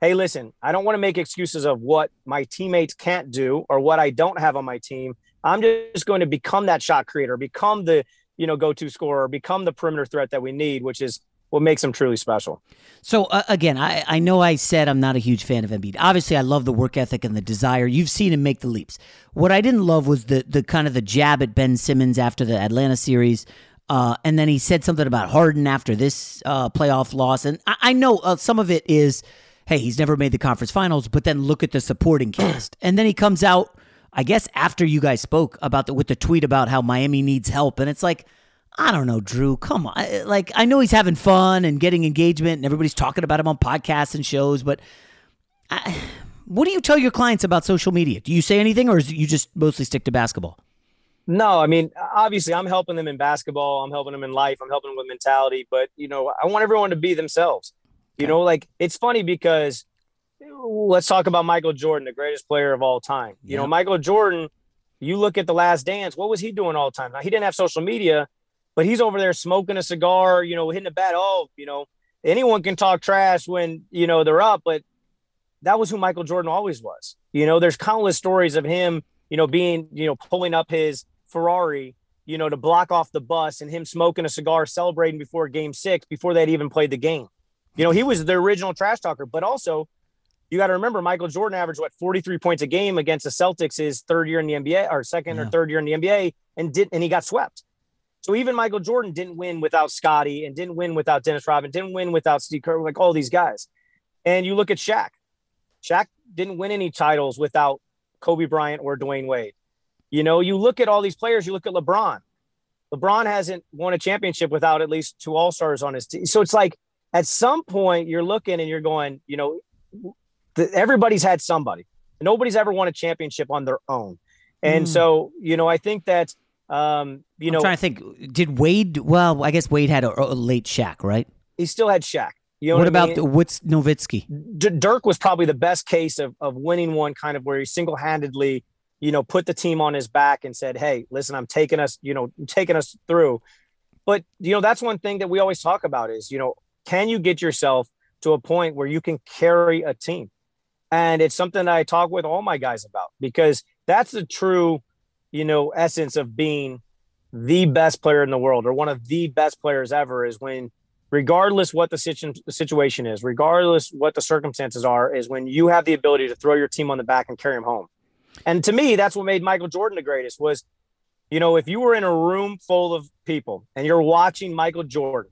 hey, listen, I don't want to make excuses of what my teammates can't do or what I don't have on my team. I'm just going to become that shot creator, become the, you know, go-to scorer, become the perimeter threat that we need, which is what makes him truly special. So uh, again, I, I know I said I'm not a huge fan of Embiid. Obviously, I love the work ethic and the desire. You've seen him make the leaps. What I didn't love was the the kind of the jab at Ben Simmons after the Atlanta series. Uh, and then he said something about Harden after this uh, playoff loss. And I, I know uh, some of it is hey, he's never made the conference finals, but then look at the supporting cast. And then he comes out, I guess, after you guys spoke about the with the tweet about how Miami needs help. And it's like, I don't know, Drew. Come on. Like, I know he's having fun and getting engagement and everybody's talking about him on podcasts and shows, but I, what do you tell your clients about social media? Do you say anything or is you just mostly stick to basketball? No, I mean, obviously, I'm helping them in basketball. I'm helping them in life. I'm helping them with mentality. But you know, I want everyone to be themselves. You know, like it's funny because let's talk about Michael Jordan, the greatest player of all time. You know, Michael Jordan, you look at the last dance, what was he doing all the time? Now, he didn't have social media, but he's over there smoking a cigar, you know, hitting a bat. Oh, you know, anyone can talk trash when, you know, they're up, but that was who Michael Jordan always was. You know, there's countless stories of him, you know, being, you know, pulling up his Ferrari, you know, to block off the bus and him smoking a cigar, celebrating before game six, before they'd even played the game. You know, he was the original trash talker, but also you got to remember Michael Jordan averaged what 43 points a game against the Celtics his third year in the NBA or second yeah. or third year in the NBA and did and he got swept. So even Michael Jordan didn't win without Scottie and didn't win without Dennis Rodman, didn't win without Steve Kerr, like all these guys. And you look at Shaq. Shaq didn't win any titles without Kobe Bryant or Dwyane Wade. You know, you look at all these players, you look at LeBron. LeBron hasn't won a championship without at least two All-Stars on his team. So it's like at some point you're looking and you're going, you know, the, everybody's had somebody. Nobody's ever won a championship on their own. And mm. so, you know, I think that, um, you I'm know, trying to think, did Wade, well, I guess Wade had a, a late Shaq, right? He still had Shaq. You know what, what about I mean? what's Nowitzki? D- Dirk was probably the best case of, of winning one kind of where he single handedly, you know, put the team on his back and said, Hey, listen, I'm taking us, you know, taking us through. But, you know, that's one thing that we always talk about is, you know, can you get yourself to a point where you can carry a team? And it's something that I talk with all my guys about because that's the true, you know, essence of being the best player in the world or one of the best players ever is when regardless what the situation is, regardless what the circumstances are, is when you have the ability to throw your team on the back and carry them home. And to me, that's what made Michael Jordan the greatest was, you know, if you were in a room full of people and you're watching Michael Jordan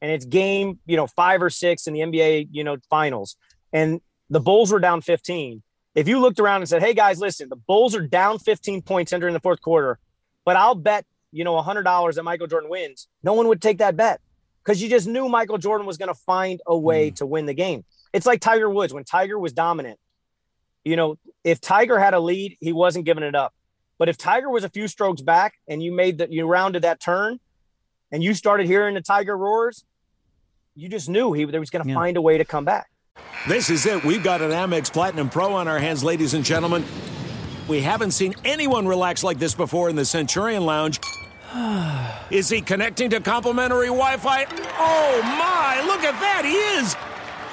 and it's game, you know, five or six in the NBA, you know, finals, and the Bulls were down 15. If you looked around and said, "Hey guys, listen, the Bulls are down 15 points entering the fourth quarter, but I'll bet you know hundred dollars that Michael Jordan wins," no one would take that bet because you just knew Michael Jordan was going to find a way mm. to win the game. It's like Tiger Woods when Tiger was dominant. You know, if Tiger had a lead, he wasn't giving it up. But if Tiger was a few strokes back and you made that, you rounded that turn, and you started hearing the Tiger roars, you just knew he, was going to yeah. find a way to come back. This is it. We've got an Amex Platinum Pro on our hands, ladies and gentlemen. We haven't seen anyone relax like this before in the Centurion Lounge. Is he connecting to complimentary Wi Fi? Oh my, look at that, he is!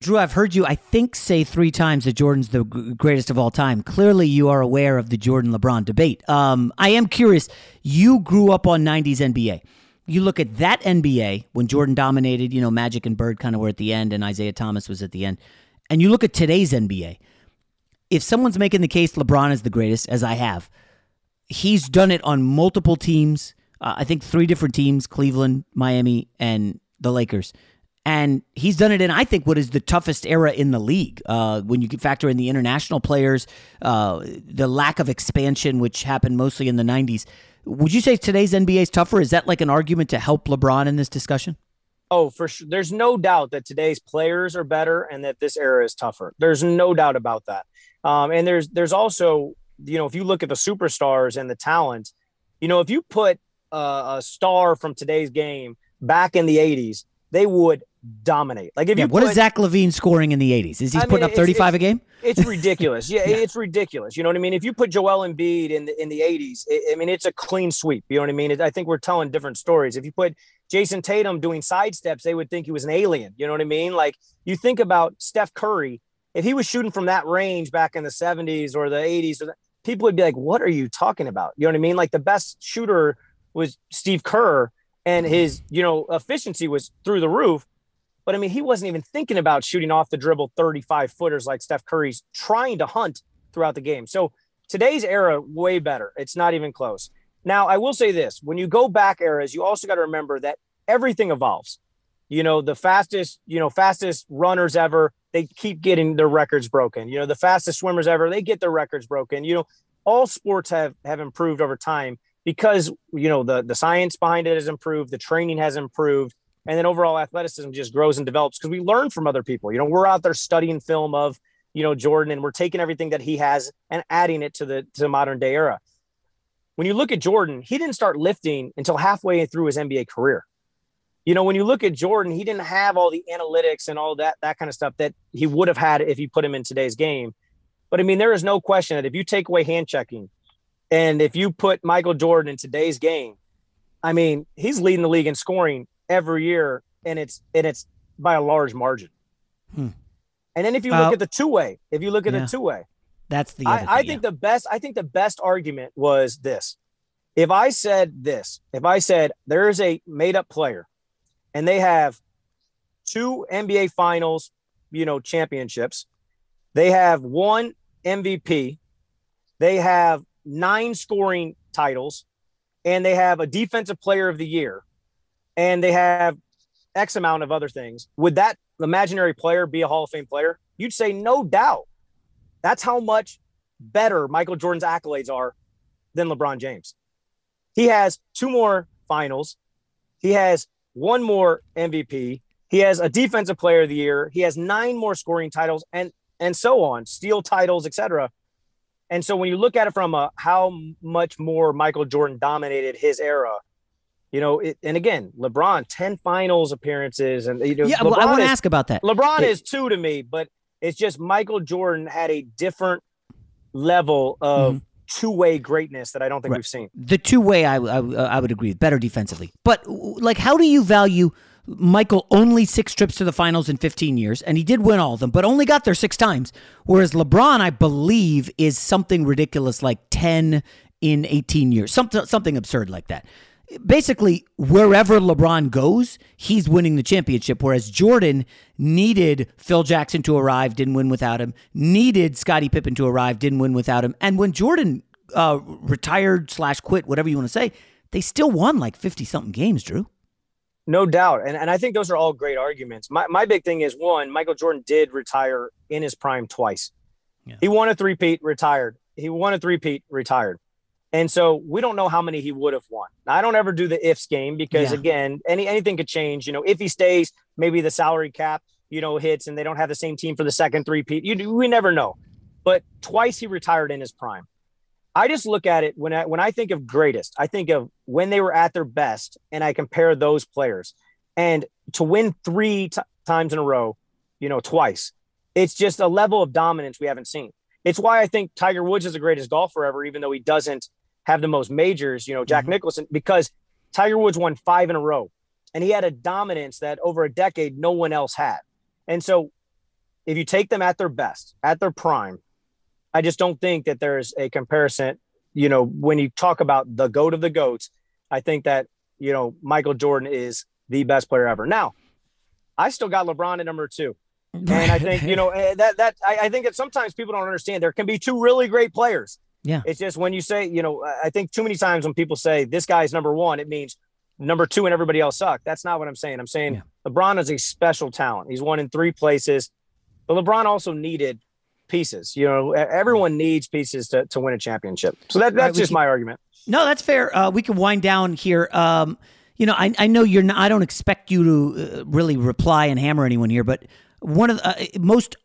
Drew, I've heard you, I think, say three times that Jordan's the greatest of all time. Clearly, you are aware of the Jordan LeBron debate. Um, I am curious. You grew up on 90s NBA. You look at that NBA when Jordan dominated, you know, Magic and Bird kind of were at the end and Isiah Thomas was at the end. And you look at today's NBA. If someone's making the case LeBron is the greatest, as I have, he's done it on multiple teams. Uh, I think three different teams Cleveland, Miami, and the Lakers. And he's done it in, I think, what is the toughest era in the league. Uh, when you factor in the international players, uh, the lack of expansion, which happened mostly in the 90s. Would you say today's NBA is tougher? Is that like an argument to help LeBron in this discussion? Oh, for sure. There's no doubt that today's players are better and that this era is tougher. There's no doubt about that. Um, and there's there's also you know if you look at the superstars and the talent, you know if you put uh, a star from today's game back in the '80s, they would dominate. Like if yeah, you what put, is Zach LaVine scoring in the 80s? Is he I putting mean, up 35 a game? It's ridiculous. Yeah, it's ridiculous. You know what I mean? If you put Joel Embiid in the in the 80s, I I mean it's a clean sweep. You know what I mean? It- I think we're telling different stories. If you put Jayson Tatum doing side steps, they would think he was an alien. You know what I mean? Like you think about Steph Curry, if he was shooting from that range back in the 70s or the 80s, people would be like, "What are you talking about?" You know what I mean? Like the best shooter was Steve Kerr, and his you know efficiency was through the roof. But I mean, he wasn't even thinking about shooting off the dribble 35 footers like Steph Curry's trying to hunt throughout the game. So today's era, way better. It's not even close. Now, I will say this when you go back eras, you also got to remember that everything evolves. You know, the fastest, you know, fastest runners ever, they keep getting their records broken. You know, the fastest swimmers ever, they get their records broken. You know, all sports have have improved over time because you know the the science behind it has improved, the training has improved, and then overall athleticism just grows and develops because we learn from other people. You know, we're out there studying film of you know Jordan, and we're taking everything that he has and adding it to the to the modern day era. When you look at Jordan, he didn't start lifting until halfway through his NBA career. You know, when you look at Jordan, he didn't have all the analytics and all that that kind of stuff that he would have had if you put him in today's game. But I mean, there is no question that if you take away hand checking and if you put Michael Jordan in today's game, I mean, he's leading the league in scoring every year, and it's and it's by a large margin. Hmm. And then if you look at the two way, if you look at yeah. the two way, That's the other I, I thing, think the best I think the best argument was this. If I said this, if I said there is a made up player and they have two NBA finals, you know, championships, they have one MVP, they have nine scoring titles, and they have a defensive player of the year, and they have X amount of other things. Would that imaginary player be a Hall of Fame player? You'd say no doubt. That's how much better Michael Jordan's accolades are than LeBron James. He has two more finals. He has one more MVP. He has a defensive player of the year. He has nine more scoring titles and and so on, steal titles, etc. And so when you look at it from a how much more Michael Jordan dominated his era, you know, it, and again, LeBron 10 finals appearances and you know Yeah, well, I wanna ask about that. LeBron It- is two to me, but it's just Michael Jordan had a different level of two-way greatness that I don't think Mm-hmm. Right. we've seen. The two way I, I, I would agree, better defensively. But like, how do you value Michael only six trips to the finals in 15 years, and he did win all of them, but only got there six times. Whereas LeBron, I believe, is something ridiculous like 10 in 18 years, something something absurd like that. Basically, wherever LeBron goes, he's winning the championship. Whereas Jordan needed Phil Jackson to arrive, didn't win without him. Needed Scottie Pippen to arrive, didn't win without him. And when Jordan uh, retired slash quit, whatever you want to say, they still won like 50 something games, Drew. No doubt. And, and I think those are all great arguments. My, my big thing is one, Michael Jordan did retire in his prime twice. He won a three-peat, retired. He won a three-peat, retired. And so we don't know how many he would have won. I don't ever do the ifs game because Yeah. again, any anything could change. You know, if he stays, maybe the salary cap, you know, hits and they don't have the same team for the second three-peat. You we never know. But twice he retired in his prime. I just look at it when I when I think of greatest, I think of when they were at their best, and I compare those players. And to win three t- times in a row, you know, twice, it's just a level of dominance we haven't seen. It's why I think Tiger Woods is the greatest golfer ever, even though he doesn't have the most majors. You know, Jack Nicholson, because Tiger Woods won five in a row, and he had a dominance that over a decade no one else had. And so, if you take them at their best, at their prime, I just don't think that there's a comparison. You know, when you talk about the goat of the goats, I think that you know Michael Jordan is the best player ever. Now, I still got LeBron at number two, and I think you know eh, that that I, I think that sometimes people don't understand there can be two really great players. Yeah. It's just when you say, you know, I think too many times when people say this guy's number one, it means number two and everybody else suck. That's not what I'm saying. I'm saying LeBron is a special talent. He's won in three places, but LeBron also needed pieces. You know, everyone needs pieces to, to win a championship. So that, that's we just can- my argument. No, that's fair. Uh, we can wind down here. Um, you know, I, I know you're not, I don't expect you to uh, really reply and hammer anyone here, but one of the uh, most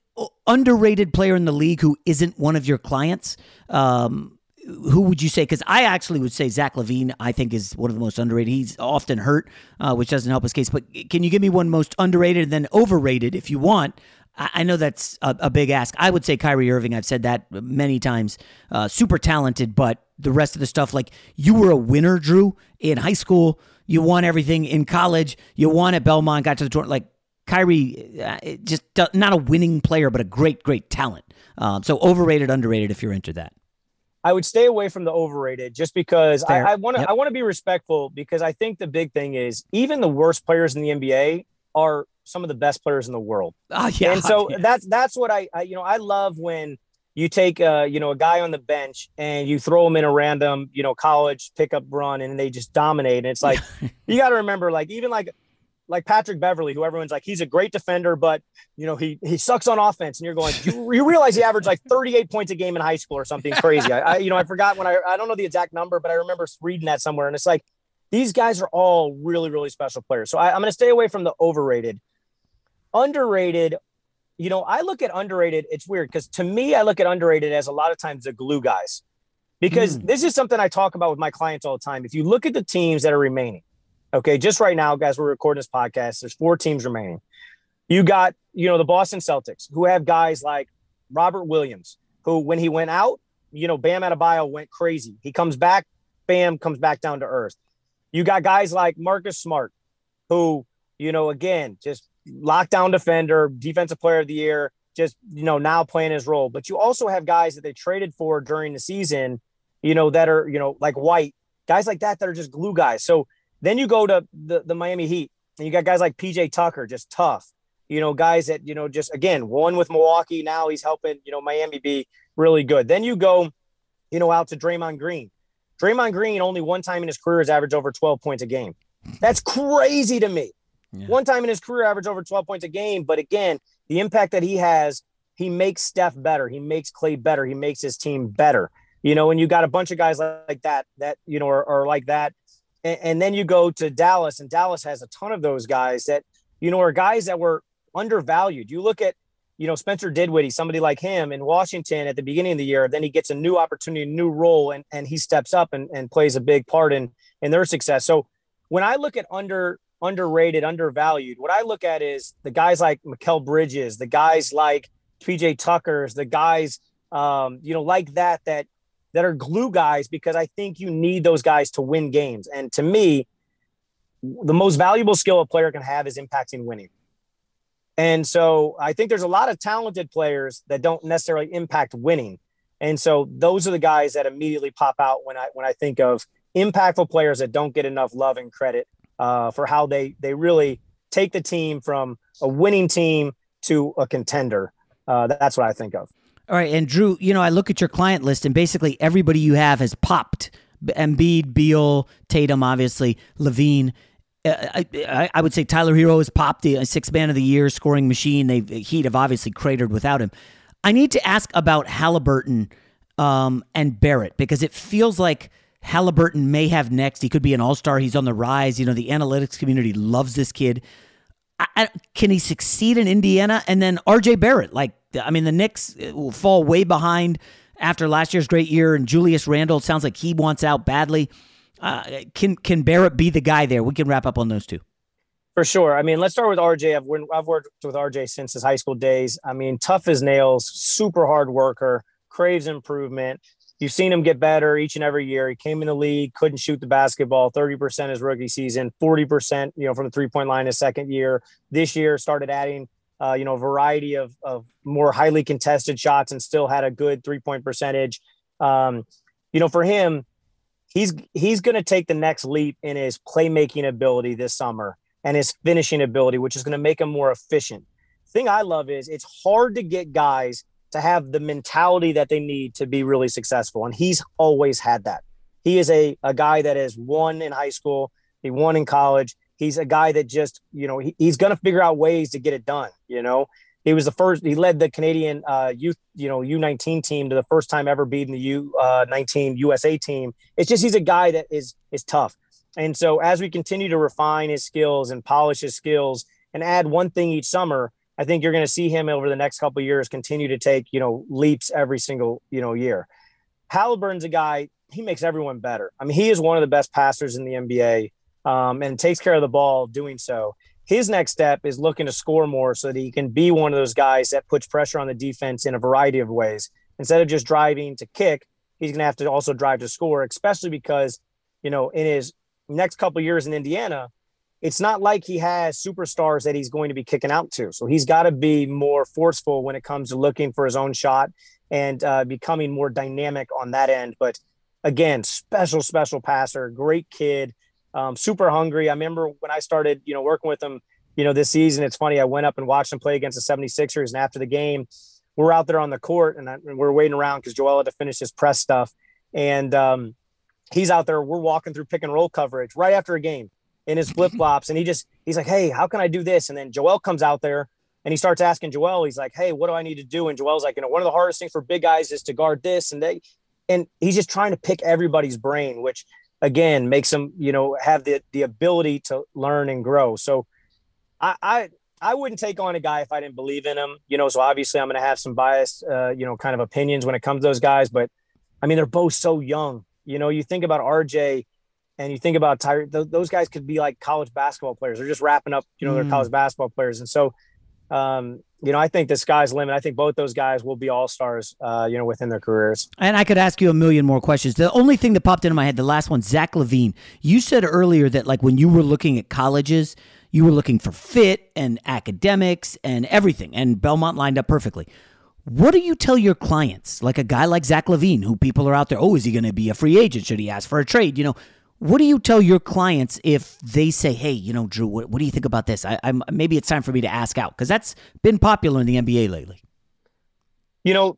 underrated player in the league who isn't one of your clients, um, who would you say? Because I actually would say Zach LaVine. I think is one of the most underrated. He's often hurt, uh, which doesn't help his case. But can you give me one most underrated and then overrated if you want? I know that's a, a, big ask. I would say Kyrie Irving. I've said that many times. Uh, super talented, but the rest of the stuff, like you were a winner, Drew, in high school. You won everything in college. You won at Belmont, got to the tournament. Like Kyrie, uh, just not a winning player, but a great, great talent. Um, so overrated, underrated, if you're into that. I would stay away from the overrated just because Fair. I want to. I want to be respectful because I think the big thing is even the worst players in the NBA are some of the best players in the world. Oh, yeah, and so yeah. that's that's what I, I you know I love when you take uh, you know a guy on the bench and you throw him in a random you know college pickup run and they just dominate and it's like you got to remember like even like like Patrick Beverley, who everyone's like he's a great defender but you know he he sucks on offense and you're going you, you realize he averaged like 38 points a game in high school or something crazy I, I you know I forgot when I I don't know the exact number but I remember reading that somewhere and it's like these guys are all really really special players so I, I'm going to stay away from the overrated underrated you know, I look at underrated. It's weird because to me, I look at underrated as a lot of times the glue guys, because mm. this is something I talk about with my clients all the time. If you look at the teams that are remaining, okay, just right now, guys, we're recording this podcast. There's four teams remaining. You got, you know, the Boston Celtics who have guys like Robert Williams, who when he went out, you know, Bam Adebayo went crazy. He comes back, Bam comes back down to earth. You got guys like Marcus Smart, who, you know, again, just lockdown defender, defensive player of the year, just you know now playing his role. But you also have guys that they traded for during the season, you know, that are you know like White, guys like that that are just glue guys. So then you go to the the Miami Heat, and you got guys like PJ Tucker, just tough. You know, guys that you know just again one with Milwaukee. Now he's helping you know Miami be really good. Then you go, you know, out to Draymond Green. Draymond Green only won time in his career has averaged over 12 points a game. That's crazy to me. Yeah. One time in his career, averaged over 12 points a game. But again, the impact that he has, he makes Steph better. He makes Klay better. He makes his team better. You know, and you got a bunch of guys like that, that, you know, are, are like that. And, and then you go to Dallas, and Dallas has a ton of those guys that, you know, are guys that were undervalued. You look at, you know, Spencer Dinwiddie, somebody like him in Washington at the beginning of the year, then he gets a new opportunity, a new role, and, and he steps up and, and plays a big part in, in their success. So when I look at under underrated, undervalued. What I look at is the guys like Mikal Bridges, the guys like PJ Tuckers, the guys, um, you know, like that, that, that are glue guys, because I think you need those guys to win games. And to me, the most valuable skill a player can have is impacting winning. And so I think there's a lot of talented players that don't necessarily impact winning. And so those are the guys that immediately pop out when I when I think of impactful players that don't get enough love and credit uh, for how they they really take the team from a winning team to a contender. Uh, that's what I think of. All right, and Drew, you know, I look at your client list, and basically everybody you have has popped. Embiid, Beal, Tatum, obviously, LaVine. Uh, I, I, would say Tyler Herro has popped the six man of the year scoring machine. They Heat have obviously cratered without him. I need to ask about Haliburton um, and Barrett because it feels like Haliburton may have next. He could be an all star. He's on the rise. You know, the analytics community loves this kid. I, I, can he succeed in Indiana? And then RJ Barrett, like, I mean, the Knicks uh, will fall way behind after last year's great year. And Julius Randle sounds like he wants out badly. Uh, can can Barrett be the guy there? We can wrap up on those two. For sure. I mean, let's start with RJ. I've, I've worked with RJ since his high school days. I mean, tough as nails, super hard worker, craves improvement. You've seen him get better each and every year. He came in the league, couldn't shoot the basketball, 30% his rookie season, 40%, you know, from the three point line his second year. This year started adding, uh, you know, a variety of, of more highly contested shots and still had a good three point percentage. Um, you know, for him, he's he's going to take the next leap in his playmaking ability this summer and his finishing ability, which is going to make him more efficient. thing I love is it's hard to get guys to have the mentality that they need to be really successful. And he's always had that. He is a, a guy that has won in high school, he won in college. He's a guy that just, you know, he, he's going to figure out ways to get it done. You know, he was the first, he led the Canadian uh, youth, you know, U19 team to the first time ever beating the U19 uh, USA team. It's just, he's a guy that is, is tough. And so as we continue to refine his skills and polish his skills and add one thing each summer, I think you're going to see him over the next couple years continue to take, you know, leaps every single, you know, year. Haliburton's a guy, he makes everyone better. I mean, he is one of the best passers in the NBA um, and takes care of the ball doing so. His next step is looking to score more so that he can be one of those guys that puts pressure on the defense in a variety of ways. Instead of just driving to kick, he's going to have to also drive to score, especially because, you know, in his next couple years in Indiana, it's not like he has superstars that he's going to be kicking out to. So he's got to be more forceful when it comes to looking for his own shot and uh, becoming more dynamic on that end. But again, special, special passer, great kid, um, super hungry. I remember when I started, you know, working with them, you know, this season, it's funny. I went up and watched them play against the 76ers. And after the game, we're out there on the court and, I, and we're waiting around because Joel had to finish his press stuff. And um, he's out there. We're walking through pick and roll coverage right after a game in his flip flops. And he just, he's like, Hey, how can I do this? And then Joel comes out there and he starts asking Joel, he's like, Hey, what do I need to do? And Joel's like, you know, one of the hardest things for big guys is to guard this. And they, and he's just trying to pick everybody's brain, which again makes them you know, have the, the ability to learn and grow. So I, I, I wouldn't take on a guy if I didn't believe in him, you know, so obviously I'm going to have some biased, uh, you know, kind of opinions when it comes to those guys, but I mean, they're both so young, you know, you think about RJ and you think about Tyre, th- those guys could be like college basketball players. They're just wrapping up, you know, mm. college basketball players. And so, um, you know, I think the sky's limit. I think both those guys will be all stars, uh, you know, within their careers. And I could ask you a million more questions. The only thing that popped into my head, the last one, Zach LaVine. You said earlier that like when you were looking at colleges, you were looking for fit and academics and everything, and Belmont lined up perfectly. What do you tell your clients, like a guy like Zach LaVine, who people are out there? Oh, is he going to be a free agent? Should he ask for a trade? You know, what do you tell your clients if they say, "Hey, you know, Drew, what, what do you think about this? I, am maybe it's time for me to ask out because that's been popular in the NBA lately." You know,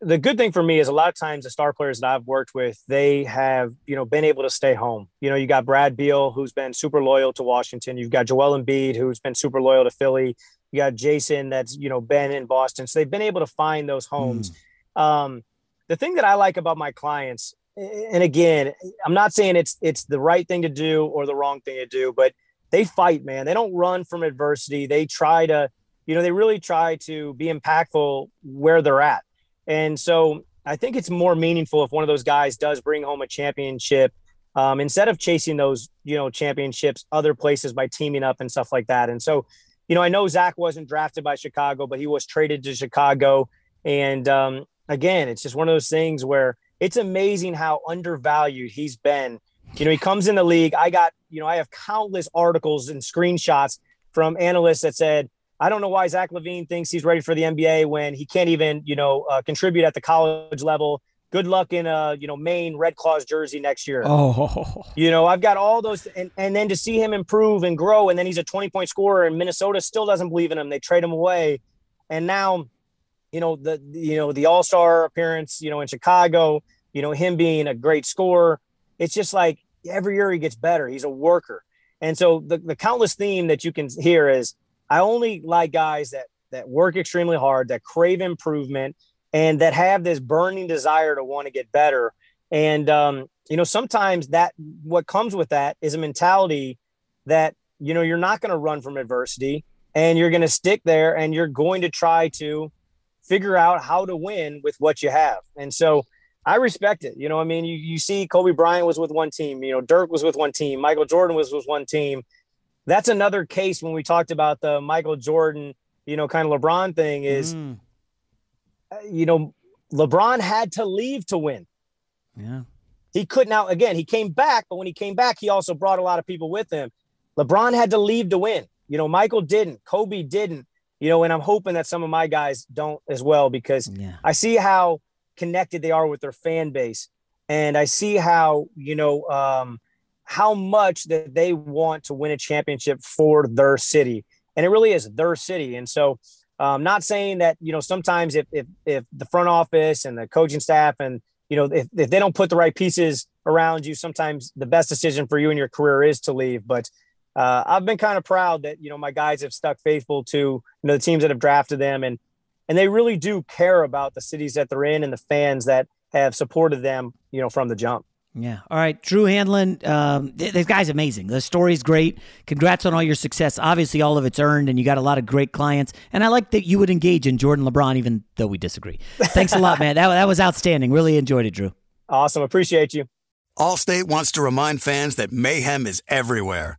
the good thing for me is a lot of times the star players that I've worked with, they have you know been able to stay home. You know, you got Brad Beal who's been super loyal to Washington. You've got Joel Embiid who's been super loyal to Philly. You got Jayson, that's you know been in Boston, so they've been able to find those homes. Mm. Um, the thing that I like about my clients and again, I'm not saying it's it's the right thing to do or the wrong thing to do, but they fight, man. They don't run from adversity. They try to, you know, they really try to be impactful where they're at. And so I think it's more meaningful if one of those guys does bring home a championship um, instead of chasing those, you know, championships other places by teaming up and stuff like that. And so, you know, I know Zach wasn't drafted by Chicago, but he was traded to Chicago. And um, again, it's just one of those things where it's amazing how undervalued he's been. You know, he comes in the league. I got, you know, I have countless articles and screenshots from analysts that said, I don't know why Zach LaVine thinks he's ready for the NBA when he can't even, you know, uh, contribute at the college level. Good luck in a, you know, Maine Red Claws jersey next year. Oh, you know, I've got all those, and, and then to see him improve and grow, and then he's a 20 point scorer, and Minnesota still doesn't believe in him. They trade him away. And now you know the you know the All Star appearance, you know in Chicago, you know him being a great scorer. It's just like every year he gets better. He's a worker, and so the the countless theme that you can hear is I only like guys that that work extremely hard, that crave improvement, and that have this burning desire to want to get better. And um, you know sometimes that what comes with that is a mentality that you know you're not going to run from adversity and you're going to stick there and you're going to try to figure out how to win with what you have. And so I respect it. You know, I mean, you, you see Kobe Bryant was with one team, you know, Dirk was with one team, Michael Jordan was with one team. That's another case when we talked about the Michael Jordan, you know, kind of LeBron thing is, mm. you know, LeBron had to leave to win. Yeah. He couldn't now, again, he came back, but when he came back, he also brought a lot of people with him. LeBron had to leave to win. You know, Michael didn't, Kobe didn't you know, and I'm hoping that some of my guys don't as well because yeah. I see how connected they are with their fan base, and I see how you know um, how much that they want to win a championship for their city, and it really is their city. And so, I'm um, not saying that you know sometimes if if if the front office and the coaching staff and you know if, if they don't put the right pieces around you, sometimes the best decision for you in your career is to leave, but uh, I've been kind of proud that you know my guys have stuck faithful to you know the teams that have drafted them, and and they really do care about the cities that they're in and the fans that have supported them, you know, from the jump. Yeah. All right. Drew Hanlen, um, th- this guy's amazing. The story's great. Congrats on all your success. Obviously, all of it's earned, and you got a lot of great clients. And I like that you would engage in Jordan LeBron, even though we disagree. Thanks a lot, man. That, that was outstanding. Really enjoyed it, Drew. Awesome. Appreciate you. Allstate wants to remind fans that mayhem is everywhere,